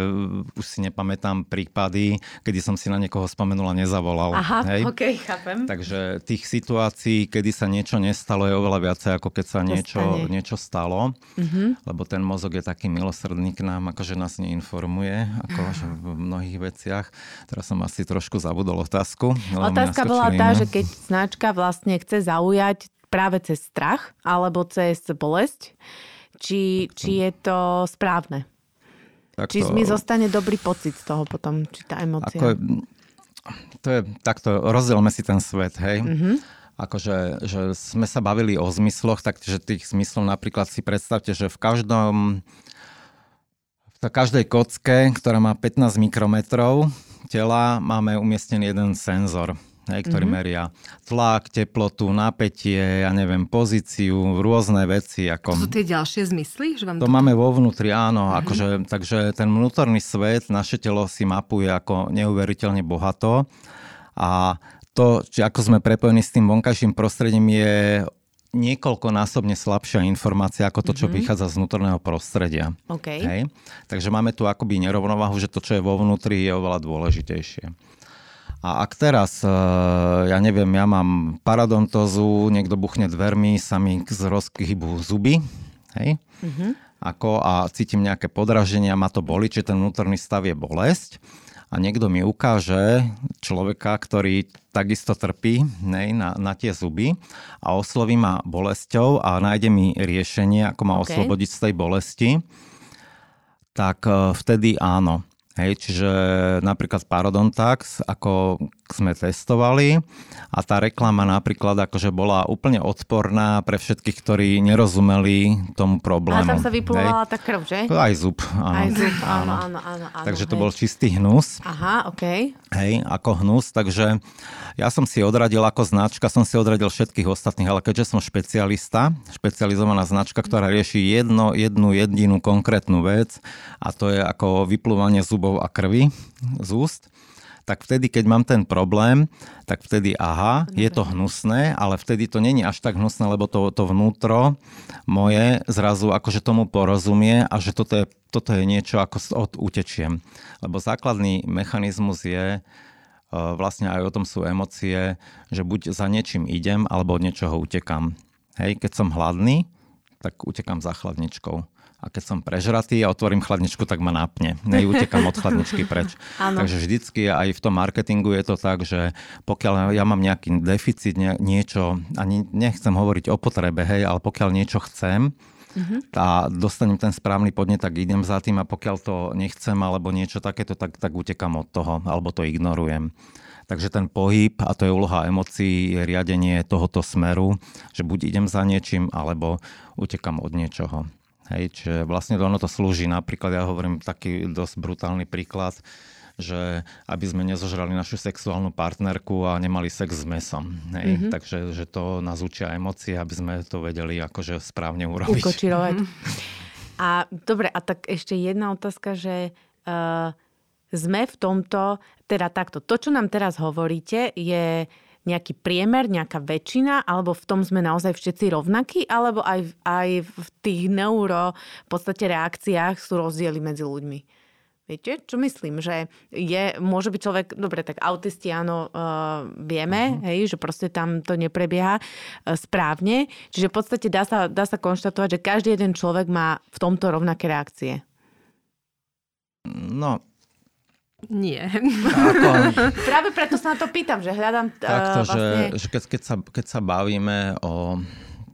už si nepamätám prípady, kedy som si na niekoho spomenul a nezavolal. Aha, hej. ok, chápem. Takže tých situácií, kedy sa niečo nestalo, je oveľa viacej, ako keď sa niečo, niečo stalo. Mm-hmm. Lebo ten mozog je taký milosrdný k nám, akože nás neinformuje, ako v mnohých veciach. Teraz som asi trošku zabudol otázku. Otázka bola tá, že keď značka vlastne chce zaujať práve cez strach alebo cez bolesť, či, či je to správne. Tak či to... mi zostane dobrý pocit z toho potom, či tá emocia. Ako je, to je takto, rozdielme si ten svet, hej. Mm-hmm. Akože že sme sa bavili o zmysloch, takže tých zmyslov napríklad si predstavte, že v každom v každej kocke, ktorá má 15 mikrometrov tela, máme umiestnený jeden senzor hej, ktorý mm-hmm. meria tlak, teplotu, napätie, ja neviem, pozíciu, rôzne veci. Ako... To sú tie ďalšie zmysly? Že vám to, to máme vo vnútri, áno. Mm-hmm. Akože, takže ten vnútorný svet, naše telo si mapuje ako neuveriteľne bohato. A to, či ako sme prepojení s tým vonkajším prostredím, je niekoľkonásobne slabšia informácia ako to, čo mm-hmm. vychádza z vnútorného prostredia. Okay. Hej? Takže máme tu akoby nerovnováhu, že to, čo je vo vnútri, je oveľa dôležitejšie. A ak teraz, e, ja neviem, ja mám paradontozu, niekto buchne dvermi, sa mi z rozkyhybu zuby, hej? Mm-hmm. Ako, a cítim nejaké podraženia, ma to boli, či ten vnútorný stav je bolesť a niekto mi ukáže človeka, ktorý takisto trpí nej, na, na tie zuby a osloví ma bolesťou a nájde mi riešenie, ako ma okay. oslobodiť z tej bolesti, tak e, vtedy áno. Hej, čiže napríklad Parodontax, ako sme testovali a tá reklama napríklad akože bola úplne odporná pre všetkých, ktorí nerozumeli tomu problému. A tam sa vypluvala tá krv, že? Aj zub. Áno. Aj zub, áno, áno, áno. áno takže to hej. bol čistý hnus. Aha, OK. Hej, ako hnus, takže ja som si odradil ako značka, som si odradil všetkých ostatných, ale keďže som špecialista, špecializovaná značka, ktorá rieši jedno, jednu jedinú konkrétnu vec a to je ako vyplúvanie zubov a krvi z úst, tak vtedy, keď mám ten problém, tak vtedy aha, je to hnusné, ale vtedy to není až tak hnusné, lebo to, to vnútro moje zrazu akože tomu porozumie a že toto je, toto je niečo, ako od utečiem. Lebo základný mechanizmus je, e, vlastne aj o tom sú emócie, že buď za niečím idem, alebo od niečoho utekam. Hej, keď som hladný, tak utekam za chladničkou a keď som prežratý a otvorím chladničku, tak ma nápne. Neutekam od chladničky preč. Ano. Takže vždycky aj v tom marketingu je to tak, že pokiaľ ja mám nejaký deficit, niečo, ani nechcem hovoriť o potrebe, hej, ale pokiaľ niečo chcem, uh-huh. a dostanem ten správny podnet, tak idem za tým a pokiaľ to nechcem alebo niečo takéto, tak, tak utekam od toho alebo to ignorujem. Takže ten pohyb, a to je úloha emócií, je riadenie tohoto smeru, že buď idem za niečím, alebo utekam od niečoho. Hej, čiže vlastne ono to slúži. Napríklad ja hovorím taký dosť brutálny príklad, že aby sme nezožrali našu sexuálnu partnerku a nemali sex s mesom. Hej? Mm-hmm. Takže že to nás učia emócie, aby sme to vedeli akože správne urobiť. Ukočirovať. Mm-hmm. A dobre, a tak ešte jedna otázka, že uh, sme v tomto, teda takto, to, čo nám teraz hovoríte, je nejaký priemer, nejaká väčšina, alebo v tom sme naozaj všetci rovnakí, alebo aj, aj v tých neuro v podstate reakciách sú rozdiely medzi ľuďmi. Viete, čo myslím? Že je, môže byť človek, dobre, tak autisti áno, uh, vieme, uh-huh. hej, že proste tam to neprebieha uh, správne. Čiže v podstate dá sa, dá sa konštatovať, že každý jeden človek má v tomto rovnaké reakcie. No, nie. Ako... Práve preto sa na to pýtam, že hľadám... Takto, uh, vlastne... že, že keď, keď, sa, keď sa bavíme o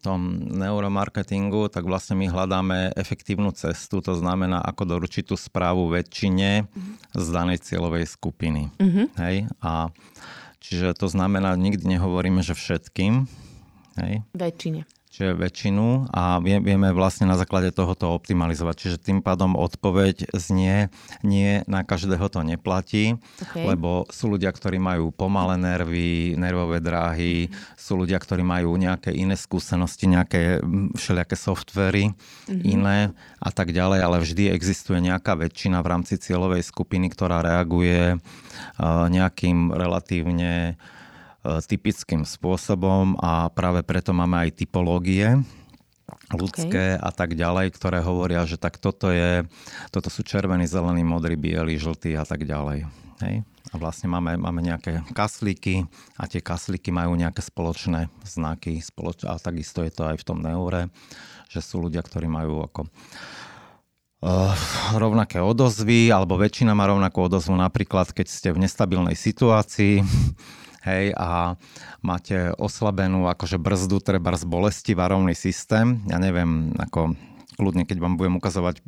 tom neuromarketingu, tak vlastne my hľadáme efektívnu cestu, to znamená, ako doručiť tú správu väčšine z danej cieľovej skupiny. Mm-hmm. Hej? A čiže to znamená, nikdy nehovoríme, že všetkým. Hej? Väčšine čiže väčšinu a vieme vlastne na základe tohoto optimalizovať. Čiže tým pádom odpoveď znie, nie na každého to neplatí, okay. lebo sú ľudia, ktorí majú pomalé nervy, nervové dráhy, sú ľudia, ktorí majú nejaké iné skúsenosti, nejaké všelijaké softvery mm-hmm. iné a tak ďalej, ale vždy existuje nejaká väčšina v rámci cieľovej skupiny, ktorá reaguje nejakým relatívne E, typickým spôsobom a práve preto máme aj typológie ľudské okay. a tak ďalej, ktoré hovoria, že tak toto je, toto sú červený, zelený, modrý, biely, žltý a tak ďalej. Hej? A vlastne máme, máme nejaké kaslíky a tie kaslíky majú nejaké spoločné znaky spoloč- a takisto je to aj v tom neure, že sú ľudia, ktorí majú ako uh, rovnaké odozvy, alebo väčšina má rovnakú odozvu, napríklad keď ste v nestabilnej situácii, hej, a máte oslabenú akože brzdu, treba z bolesti varovný systém. Ja neviem, ako kľudne, keď vám budem ukazovať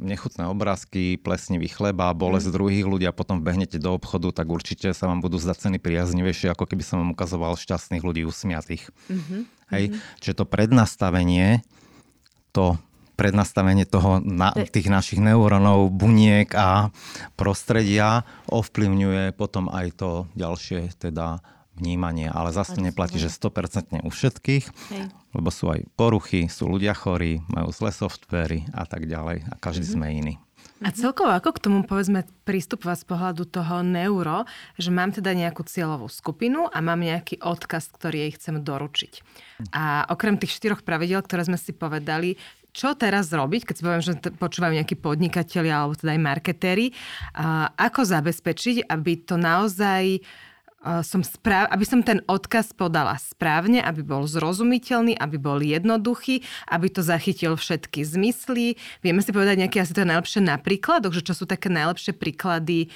nechutné obrázky, plesnivý chleba, bolesť mm. druhých ľudí a potom behnete do obchodu, tak určite sa vám budú zdať ceny priaznivejšie, ako keby som vám ukazoval šťastných ľudí usmiatých. Mm-hmm. Hej? Mm-hmm. Čiže to prednastavenie, to prednastavenie toho, na, tých našich neurónov, buniek a prostredia ovplyvňuje potom aj to ďalšie teda vnímanie. Ale zase neplatí, že 100% u všetkých, Hej. lebo sú aj poruchy, sú ľudia chorí, majú zlé softvery a tak ďalej a každý mm-hmm. sme iný. A celkovo ako k tomu povedzme prístupovať z pohľadu toho neuro, že mám teda nejakú cieľovú skupinu a mám nejaký odkaz, ktorý jej chcem doručiť. A okrem tých štyroch pravidel, ktoré sme si povedali, čo teraz robiť, keď si poviem, že počúvajú nejakí podnikatelia alebo teda aj marketéri, ako zabezpečiť, aby to naozaj som správ, aby som ten odkaz podala správne, aby bol zrozumiteľný, aby bol jednoduchý, aby to zachytil všetky zmysly. Vieme si povedať nejaké asi to najlepšie na príkladoch, že čo sú také najlepšie príklady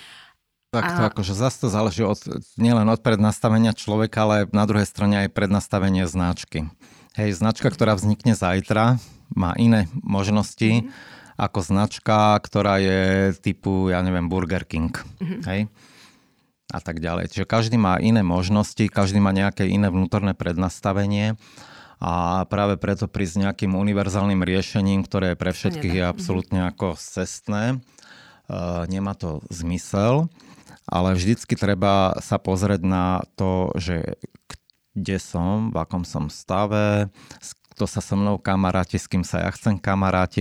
tak to a... akože zase to záleží od, nielen od prednastavenia človeka, ale na druhej strane aj prednastavenie značky. Hej, značka, ktorá vznikne zajtra, má iné možnosti mm-hmm. ako značka, ktorá je typu, ja neviem, Burger King. Mm-hmm. Hej? A tak ďalej. Čiže každý má iné možnosti, každý má nejaké iné vnútorné prednastavenie a práve preto prísť nejakým univerzálnym riešením, ktoré pre všetkých je mhm. absolútne ako cestné, uh, nemá to zmysel, ale vždycky treba sa pozrieť na to, že kde som, v akom som stave, s kto sa so mnou kamaráti, s kým sa ja chcem kamaráti,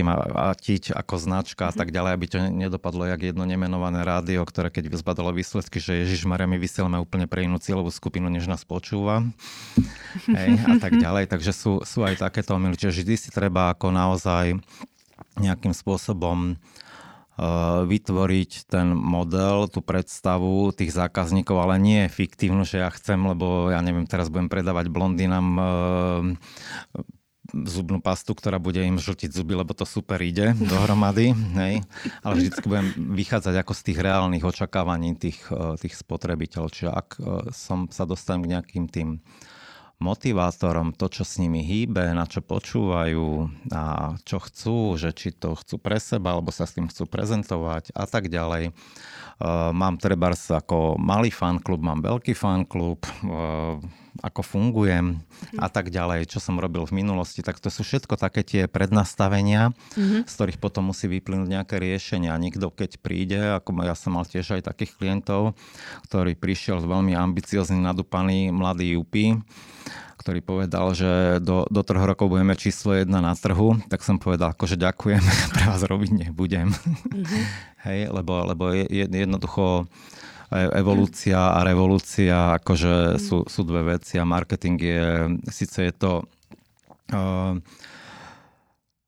tiť ako značka a tak ďalej, aby to nedopadlo jak jedno nemenované rádio, ktoré keď vyzbadalo výsledky, že Ježiš Maria, my vysielame úplne pre inú cieľovú skupinu, než nás počúva. Hej, a tak ďalej. Takže sú, sú aj takéto omily. Čiže vždy si treba ako naozaj nejakým spôsobom Eh, vytvoriť ten model, tú predstavu tých zákazníkov, ale nie fiktívnu, že ja chcem, lebo ja neviem, teraz budem predávať blondinám eh, zubnú pastu, ktorá bude im žltiť zuby, lebo to super ide dohromady, hej. ale vždy budem vychádzať ako z tých reálnych očakávaní tých, eh, tých spotrebiteľov. Čiže ak som sa dostanem k nejakým tým motivátorom, to, čo s nimi hýbe, na čo počúvajú a čo chcú, že či to chcú pre seba, alebo sa s tým chcú prezentovať a tak ďalej. E, mám treba ako malý fanklub, mám veľký fanklub, e, ako fungujem mm-hmm. a tak ďalej, čo som robil v minulosti, tak to sú všetko také tie prednastavenia, mm-hmm. z ktorých potom musí vyplynúť nejaké riešenia. Nikto, keď príde, ako ja som mal tiež aj takých klientov, ktorý prišiel veľmi ambiciozný, nadúpaný mladý UP, ktorý povedal, že do, do troch rokov budeme číslo jedna na trhu, tak som povedal, akože ďakujem, pre vás robiť nebudem. Mm-hmm. Hej, lebo, lebo je, je, jednoducho evolúcia a revolúcia akože sú, sú dve veci a marketing je, síce je to uh,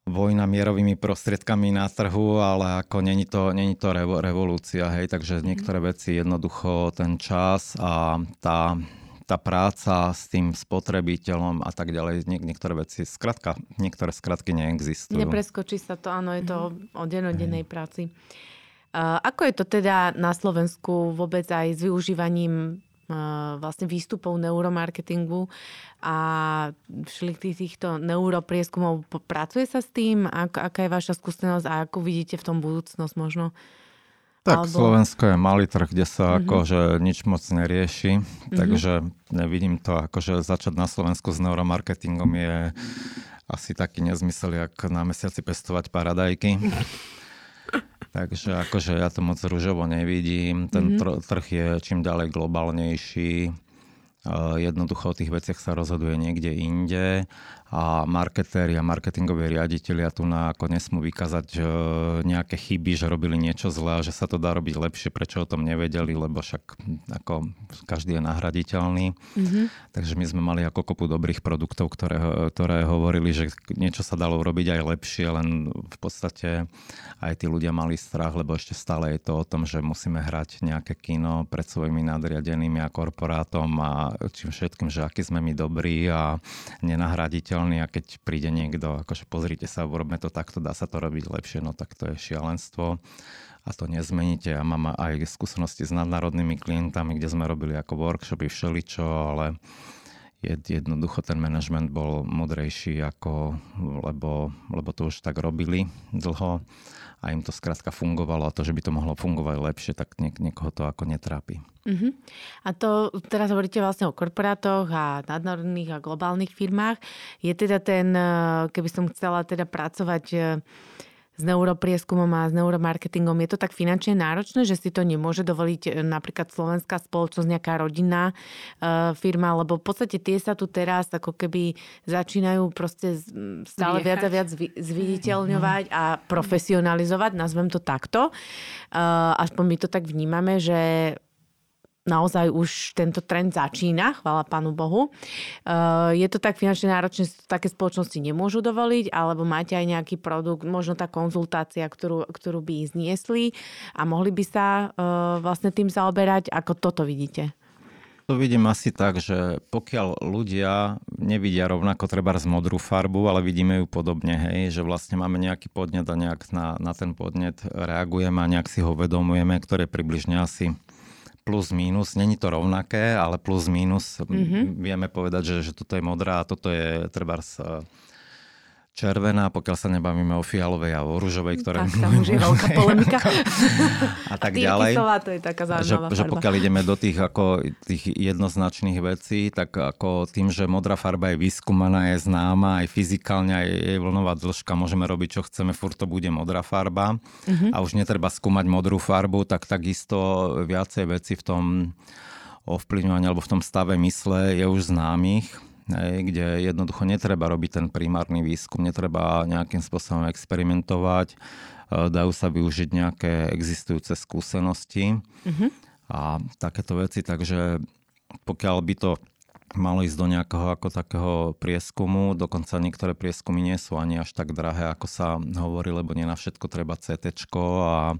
vojna mierovými prostriedkami na trhu, ale ako není to, není to revolúcia, hej, takže mm. niektoré veci jednoducho ten čas a tá tá práca s tým spotrebiteľom a tak ďalej, Nie, niektoré veci, skratka, niektoré skratky neexistujú. Nepreskočí sa to, áno, je to mm. o denodennej dennej práci. Ako je to teda na Slovensku vôbec aj s využívaním uh, vlastne výstupov neuromarketingu a všetkých týchto neuroprieskumov? Pracuje sa s tým? Ak, aká je vaša skúsenosť a ako vidíte v tom budúcnosť možno? Tak Alebo... Slovensko je malý trh, kde sa mm-hmm. akože nič moc nerieši, mm-hmm. takže nevidím to, akože začať na Slovensku s neuromarketingom je asi taký nezmysel, jak na mesiaci pestovať paradajky. Takže akože ja to moc rúžovo nevidím. Ten mm-hmm. trh je čím ďalej globálnejší. Jednoducho o tých veciach sa rozhoduje niekde inde a marketéri a marketingoví riaditeľia tu na ako nesmú vykázať nejaké chyby, že robili niečo zlé a že sa to dá robiť lepšie, prečo o tom nevedeli, lebo však ako každý je nahraditeľný. Mm-hmm. Takže my sme mali ako kopu dobrých produktov, ktoré, ktoré hovorili, že niečo sa dalo robiť aj lepšie, len v podstate aj tí ľudia mali strach, lebo ešte stále je to o tom, že musíme hrať nejaké kino pred svojimi nadriadenými a korporátom a čím všetkým, že aký sme my dobrí a nenahraditeľní udržateľný a keď príde niekto, akože pozrite sa, urobme to takto, dá sa to robiť lepšie, no tak to je šialenstvo a to nezmeníte. Ja mám aj skúsenosti s nadnárodnými klientami, kde sme robili ako workshopy všeličo, ale jednoducho ten manažment bol modrejší, ako, lebo, lebo to už tak robili dlho a im to skrátka fungovalo a to, že by to mohlo fungovať lepšie, tak niek- niekoho to ako netrápi. Uh-huh. A to teraz hovoríte vlastne o korporátoch a nadnárodných a globálnych firmách. Je teda ten, eh, keby som chcela teda pracovať eh, s neuroprieskumom a s neuromarketingom, je to tak finančne náročné, že si to nemôže dovoliť e, napríklad slovenská spoločnosť, nejaká rodinná uh, firma, lebo v podstate tie sa tu teraz ako keby začínajú proste stále Viechať. viac a viac zviditeľňovať a profesionalizovať, nazvem to takto. Uh, aspoň my to tak vnímame, že naozaj už tento trend začína, chvála Pánu Bohu. Uh, je to tak finančne náročné, že také spoločnosti nemôžu dovoliť, alebo máte aj nejaký produkt, možno tá konzultácia, ktorú, ktorú by zniesli a mohli by sa uh, vlastne tým zaoberať. Ako toto vidíte? To vidím asi tak, že pokiaľ ľudia nevidia rovnako treba z modrú farbu, ale vidíme ju podobne, hej, že vlastne máme nejaký podnet a nejak na, na ten podnet reagujeme a nejak si ho vedomujeme, ktoré približne asi plus minus, není to rovnaké, ale plus minus mm-hmm. vieme povedať, že, že toto je modrá a toto je treba červená, pokiaľ sa nebavíme o fialovej a o rúžovej, ktoré... Tak, tam už je veľká polemika. a tak a ďalej. to je taká že, že pokiaľ ideme do tých, ako, tých jednoznačných vecí, tak ako tým, že modrá farba je vyskúmaná, je známa, aj fyzikálne, aj jej vlnová dĺžka, môžeme robiť, čo chceme, furt to bude modrá farba. Uh-huh. A už netreba skúmať modrú farbu, tak takisto viacej veci v tom ovplyvňovaní alebo v tom stave mysle je už známych hej, kde jednoducho netreba robiť ten primárny výskum, netreba nejakým spôsobom experimentovať, dajú sa využiť nejaké existujúce skúsenosti uh-huh. a takéto veci, takže pokiaľ by to malo ísť do nejakého ako takého prieskumu, dokonca niektoré prieskumy nie sú ani až tak drahé, ako sa hovorí, lebo nie na všetko treba CT a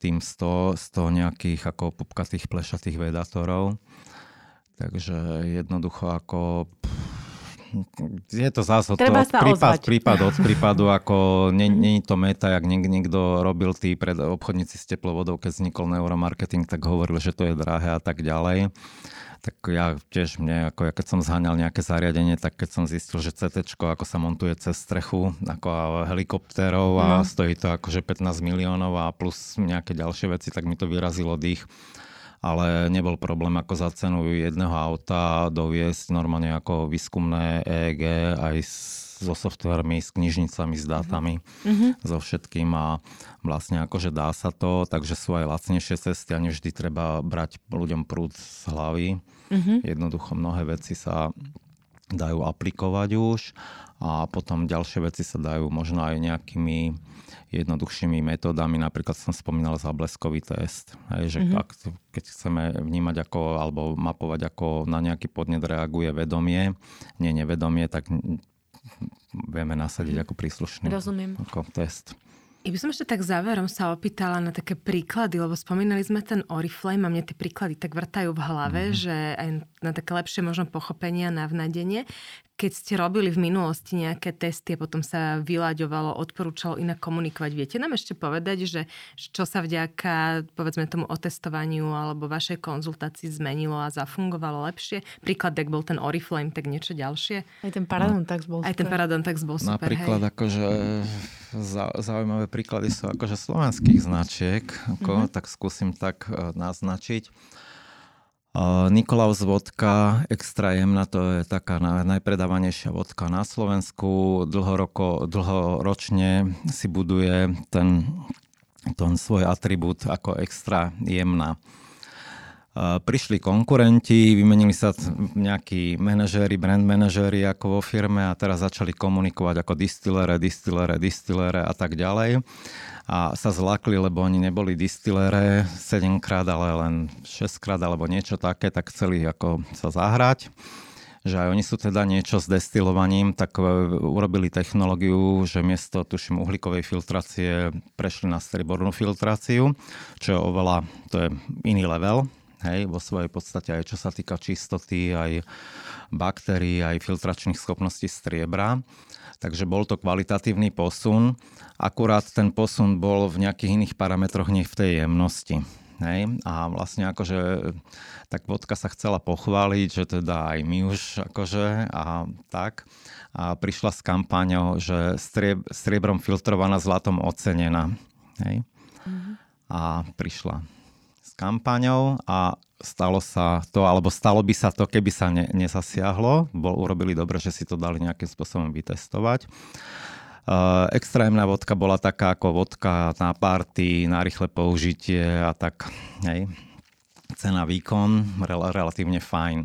tým 100, 100 nejakých ako pupkatých plešatých vedátorov. Takže jednoducho ako je to zase od, od prípad, prípad od prípadu, ako není to meta, jak niek, niekto robil tí pred obchodníci s teplovodou, keď vznikol neuromarketing, tak hovoril, že to je drahé a tak ďalej tak ja tiež mne, ako ja keď som zháňal nejaké zariadenie, tak keď som zistil, že CT, ako sa montuje cez strechu, ako helikoptérov a no. stojí to akože 15 miliónov a plus nejaké ďalšie veci, tak mi to vyrazilo dých. Ale nebol problém ako za cenu jedného auta doviesť normálne ako výskumné EEG aj so softvermi, s knižnicami, s dátami, mm-hmm. so všetkým a vlastne akože dá sa to, takže sú aj lacnejšie cesty a nevždy treba brať ľuďom prúd z hlavy Mm-hmm. Jednoducho mnohé veci sa dajú aplikovať už a potom ďalšie veci sa dajú možno aj nejakými jednoduchšími metódami. Napríklad som spomínal zábleskový test. Hej, že mm-hmm. ak, keď chceme vnímať ako, alebo mapovať, ako na nejaký podnet reaguje vedomie, nie nevedomie, tak vieme nasadiť ako príslušný Rozumiem. Ako test. Ja by som ešte tak záverom sa opýtala na také príklady, lebo spomínali sme ten Oriflame a mne tie príklady tak vrtajú v hlave, mm-hmm. že aj na také lepšie možno pochopenia na vnadenie keď ste robili v minulosti nejaké testy a potom sa vyľaďovalo, odporúčalo inak komunikovať, viete nám ešte povedať, že čo sa vďaka, povedzme tomu otestovaniu alebo vašej konzultácii zmenilo a zafungovalo lepšie? Príklad, ak bol ten Oriflame, tak niečo ďalšie? Aj ten Paradontax bol super. Aj ten Paradontax bol super, Napríklad hej. akože zaujímavé príklady sú akože slovenských značiek, ako, mm-hmm. tak skúsim tak e, naznačiť. Nikolaus vodka, extra jemná, to je taká najpredávanejšia vodka na Slovensku. Dlhoroko, dlhoročne si buduje ten, ten svoj atribút ako extra jemná. Prišli konkurenti, vymenili sa nejakí manažéri, brand manažéri ako vo firme a teraz začali komunikovať ako distilere, distilere, distilere a tak ďalej. A sa zlakli, lebo oni neboli distilere 7 krát, ale len 6 krát alebo niečo také, tak chceli ako sa zahrať. Že aj oni sú teda niečo s destilovaním, tak e, urobili technológiu, že miesto, tuším, uhlíkovej filtrácie prešli na stribornú filtráciu, čo je oveľa, to je iný level, hej, vo svojej podstate aj čo sa týka čistoty, aj baktérií, aj filtračných schopností striebra. Takže bol to kvalitatívny posun, akurát ten posun bol v nejakých iných parametroch, nie v tej jemnosti. Hej? A vlastne akože tak vodka sa chcela pochváliť, že teda aj my už akože a tak. A prišla s kampaňou, že strieb, striebrom filtrovaná, zlatom ocenená. Hej? Mm-hmm. A prišla kampaňou a stalo sa to, alebo stalo by sa to, keby sa ne, nezasiahlo. Bol, urobili dobre, že si to dali nejakým spôsobom vytestovať. Uh, extrémna vodka bola taká ako vodka na party, na rýchle použitie a tak, hej. Cena, výkon, rel, relatívne fajn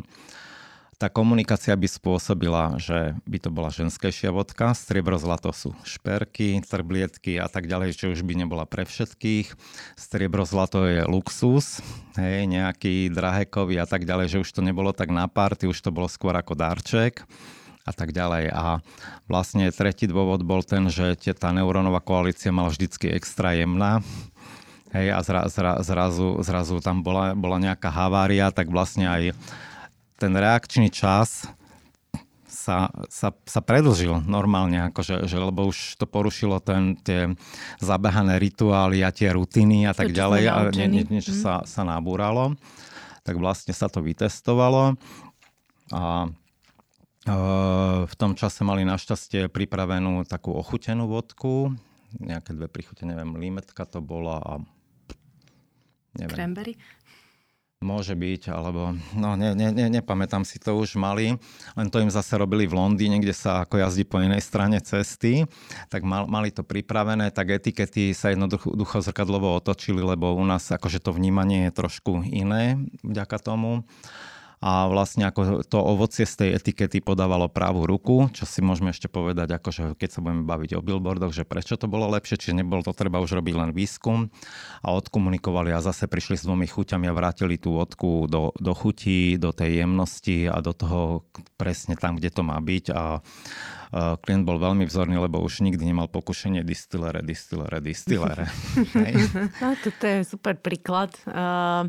tá komunikácia by spôsobila, že by to bola ženskejšia vodka, striebro zlato sú šperky, trblietky a tak ďalej, čo už by nebola pre všetkých. Striebro zlato je luxus, hej, nejaký drahekový a tak ďalej, že už to nebolo tak na party, už to bolo skôr ako darček a tak ďalej. A vlastne tretí dôvod bol ten, že tá neurónová koalícia mala vždycky extra jemná, Hej, a zra, zra, zrazu, zrazu tam bola, bola nejaká havária, tak vlastne aj ten reakčný čas sa, sa, sa predlžil normálne, akože, že, lebo už to porušilo ten, tie zabehané rituály a tie rutiny a tak to, ďalej a nie, nie, niečo mm. sa, sa nabúralo. Tak vlastne sa to vytestovalo a e, v tom čase mali našťastie pripravenú takú ochutenú vodku, nejaké dve príchute, neviem, limetka to bola a neviem. Cranberry? Môže byť, alebo no ne, ne, ne, nepamätám si to už mali, len to im zase robili v Londýne, kde sa ako jazdí po inej strane cesty, tak mal, mali to pripravené, tak etikety sa jednoducho zrkadlovo otočili, lebo u nás akože to vnímanie je trošku iné vďaka tomu. A vlastne ako to ovocie z tej etikety podávalo pravú ruku, čo si môžeme ešte povedať, akože keď sa budeme baviť o billboardoch, že prečo to bolo lepšie, či nebolo to treba už robiť len výskum a odkomunikovali a zase prišli s dvomi chuťami a vrátili tú vodku do, do chutí, do tej jemnosti a do toho presne tam, kde to má byť a klient bol veľmi vzorný, lebo už nikdy nemal pokušenie distilere, distilere, distilere. no, toto je super príklad. Uh...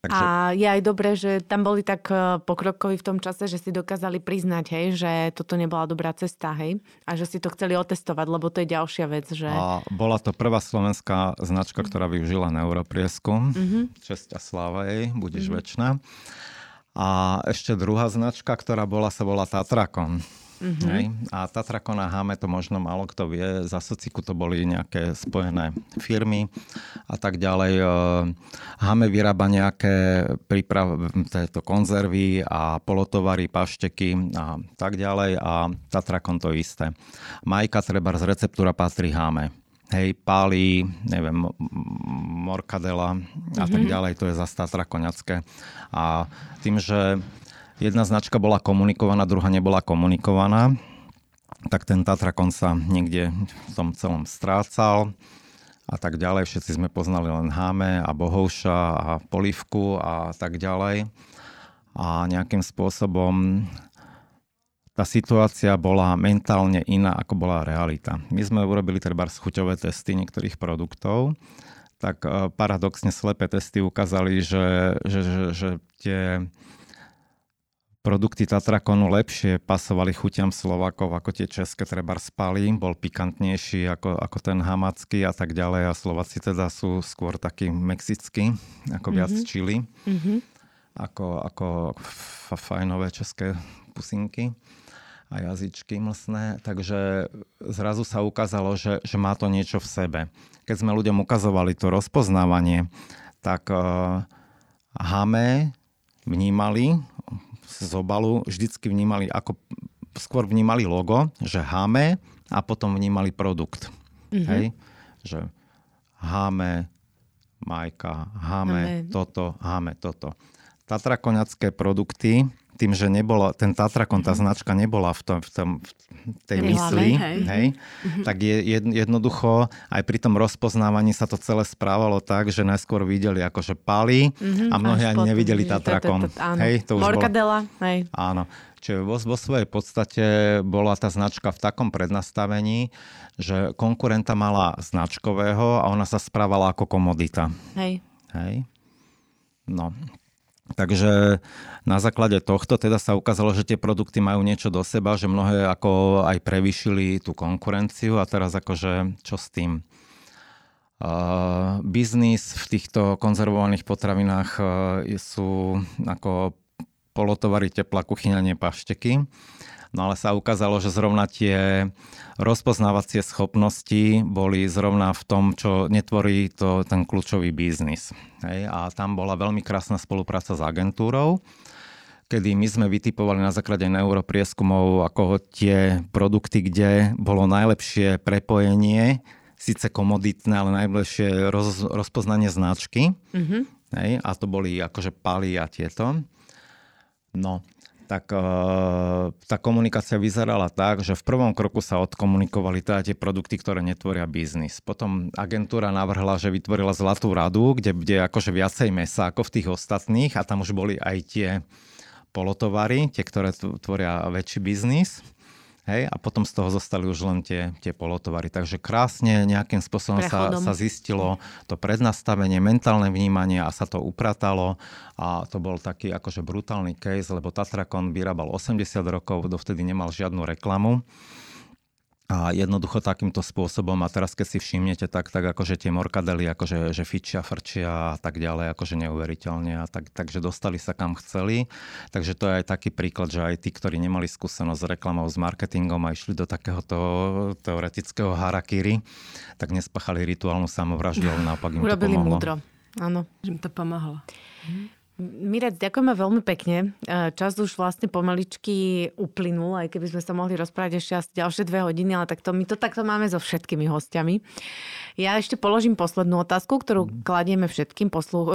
Takže... A je aj dobré, že tam boli tak e, pokrokoví v tom čase, že si dokázali priznať, hej, že toto nebola dobrá cesta, hej, a že si to chceli otestovať, lebo to je ďalšia vec. Že... A bola to prvá slovenská značka, ktorá využila neuroprieskum. Mm-hmm. Česť a sláva jej, budeš mm-hmm. väčšina. A ešte druhá značka, ktorá bola, sa volá Tatrakon. Mm-hmm. Hej? A Tatrakon a Hame to možno málo kto vie. Za sociku to boli nejaké spojené firmy a tak ďalej. Hame vyrába nejaké príprav, tieto konzervy a polotovary, pašteky a tak ďalej. A Tatrakon to isté. Majka treba z receptúra patrí Hame hej, pálí, neviem, morkadela a tak mhm. ďalej, to je zase Tatra koňacké. A tým, že jedna značka bola komunikovaná, druhá nebola komunikovaná, tak ten Tatrakon sa niekde v tom celom strácal a tak ďalej. Všetci sme poznali len Háme a Bohouša a Polivku a tak ďalej. A nejakým spôsobom tá situácia bola mentálne iná, ako bola realita. My sme urobili treba chuťové testy niektorých produktov, tak e, paradoxne slepé testy ukázali, že, že, že, že tie produkty Tatrakonu lepšie pasovali chuťam Slovakov ako tie české treba spali, bol pikantnejší ako, ako ten hamacký a tak ďalej a Slováci teda sú skôr takí mexickí, ako viac mm-hmm. čili, mm-hmm. ako, ako fajnové české pusinky a jazyčky mlsné, takže zrazu sa ukázalo, že, že má to niečo v sebe. Keď sme ľuďom ukazovali to rozpoznávanie, tak uh, Hame vnímali z obalu vždycky vnímali, ako skôr vnímali logo, že háme a potom vnímali produkt. Mm-hmm. Hej? Že háme majka, háme toto, háme toto. Tatrakoňacké produkty tým, že nebola, ten Tatrakon, tá mhm. značka nebola v, tom, v, tom, v tej Nehlame, mysli, hej. Hej, mm-hmm. tak je jednoducho aj pri tom rozpoznávaní sa to celé správalo tak, že najskôr videli akože pali mm-hmm, a mnohí ani nevideli Tatrakon. Hej, to už Morkadela, hej. Áno. Čiže vo, vo svojej podstate bola tá značka v takom prednastavení, že konkurenta mala značkového a ona sa správala ako komodita. Hej. Hej. No, Takže na základe tohto teda sa ukázalo, že tie produkty majú niečo do seba, že mnohé ako aj prevýšili tú konkurenciu a teraz akože čo s tým? Uh, biznis v týchto konzervovaných potravinách uh, sú ako polotovary teplá kuchyňa, nie pašteky. No ale sa ukázalo, že zrovna tie rozpoznávacie schopnosti boli zrovna v tom, čo netvorí to, ten kľúčový biznis. Hej? A tam bola veľmi krásna spolupráca s agentúrou, kedy my sme vytipovali na základe neuroprieskumov ako tie produkty, kde bolo najlepšie prepojenie, síce komoditné, ale najlepšie roz, rozpoznanie značky. Mm-hmm. Hej? A to boli akože pali a tieto. No, tak uh, tá komunikácia vyzerala tak, že v prvom kroku sa odkomunikovali teda tie produkty, ktoré netvoria biznis. Potom agentúra navrhla, že vytvorila zlatú radu, kde bude akože viacej mesa ako v tých ostatných a tam už boli aj tie polotovary, tie, ktoré tvoria väčší biznis. Hej, a potom z toho zostali už len tie, tie polotovary. Takže krásne nejakým spôsobom sa, sa zistilo to prednastavenie, mentálne vnímanie a sa to upratalo. A to bol taký akože brutálny case, lebo Tatrakon vyrábal 80 rokov, dovtedy nemal žiadnu reklamu. A jednoducho takýmto spôsobom, a teraz keď si všimnete, tak, tak akože tie morkadely akože že fičia, frčia a tak ďalej, akože neuveriteľne. A tak, takže dostali sa kam chceli. Takže to je aj taký príklad, že aj tí, ktorí nemali skúsenosť s reklamou, s marketingom a išli do takéhoto teoretického harakiri, tak nespáchali rituálnu samovraždu, ale naopak im Urobili to pomohlo. múdro. Áno. Že im to pomohlo. Mhm. Mirec, ďakujeme veľmi pekne. E, čas už vlastne pomaličky uplynul, aj keby sme sa mohli rozprávať ešte asi ďalšie dve hodiny, ale takto, my to takto máme so všetkými hostiami. Ja ešte položím poslednú otázku, ktorú kladieme všetkým poslu, e,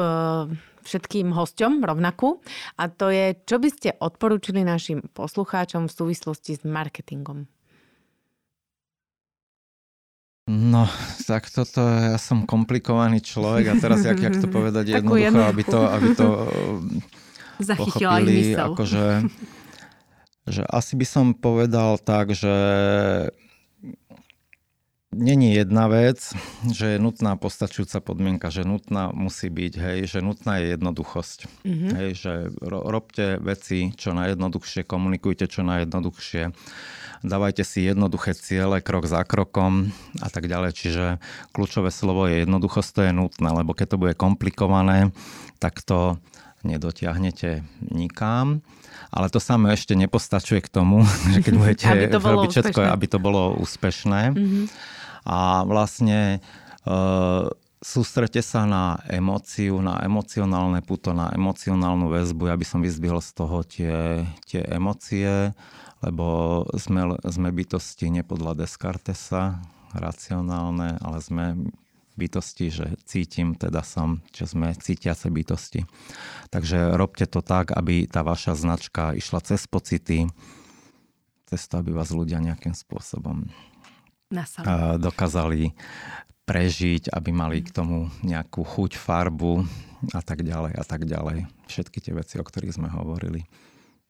všetkým hosťom rovnakú a to je, čo by ste odporúčili našim poslucháčom v súvislosti s marketingom? No, tak toto, ja som komplikovaný človek a teraz, jak, jak to povedať jednoducho, aby to, aby to Zachytila pochopili, akože, že asi by som povedal tak, že není jedna vec, že je nutná postačujúca podmienka, že nutná musí byť, hej, že nutná je jednoduchosť. Mm-hmm. Hej, že ro, robte veci čo najjednoduchšie, komunikujte čo najjednoduchšie, dávajte si jednoduché ciele krok za krokom a tak ďalej. Čiže kľúčové slovo je jednoduchosť, to je nutné, lebo keď to bude komplikované, tak to nedotiahnete nikam. Ale to samé ešte nepostačuje k tomu, že keď budete robiť všetko, aby to bolo úspešné. Mm-hmm a vlastne e, sústrete sa na emóciu, na emocionálne puto, na emocionálnu väzbu. Ja by som vyzbihol z toho tie, tie emócie, lebo sme, sme bytosti nepodľa Descartesa, racionálne, ale sme bytosti, že cítim, teda som, že sme cítiace bytosti. Takže robte to tak, aby tá vaša značka išla cez pocity, cez to, aby vás ľudia nejakým spôsobom dokázali prežiť, aby mali k tomu nejakú chuť, farbu a tak ďalej a tak ďalej. Všetky tie veci, o ktorých sme hovorili.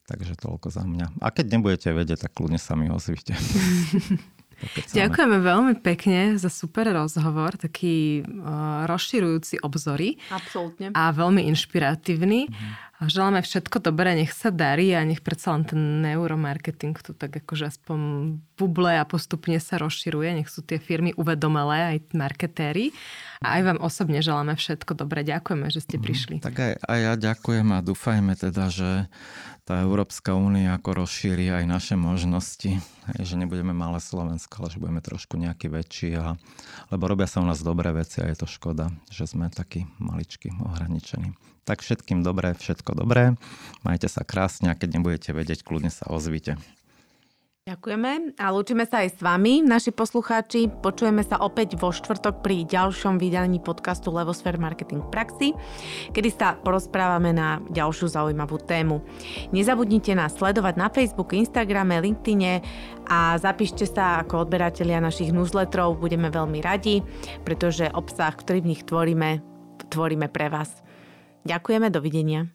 Takže toľko za mňa. A keď nebudete vedieť, tak kľudne sa mi ozvite. Ďakujeme veľmi pekne za super rozhovor, taký uh, rozširujúci obzory. Absolútne. A veľmi inšpiratívny. Želáme všetko dobré, nech sa darí a nech predsa len ten neuromarketing tu tak akože aspoň buble a postupne sa rozširuje. Nech sú tie firmy uvedomelé, aj marketéri. A aj vám osobne želáme všetko dobré. Ďakujeme, že ste mhm. prišli. Tak aj, aj ja ďakujem a dúfajme teda, že tá Európska únia ako rozšíri aj naše možnosti. Hej, že nebudeme malé Slovensko, ale že budeme trošku nejaký väčší. A, lebo robia sa u nás dobré veci a je to škoda, že sme takí maličky, ohraničení. Tak všetkým dobré, všetko dobré. Majte sa krásne a keď nebudete vedieť, kľudne sa ozvite. Ďakujeme a lúčime sa aj s vami, naši poslucháči. Počujeme sa opäť vo štvrtok pri ďalšom vydaní podcastu Levosphere Marketing praxi, kedy sa porozprávame na ďalšiu zaujímavú tému. Nezabudnite nás sledovať na Facebooku, Instagrame, LinkedIne a zapíšte sa ako odberatelia našich newsletterov. Budeme veľmi radi, pretože obsah, ktorý v nich tvoríme, tvoríme pre vás. Ďakujeme, dovidenia.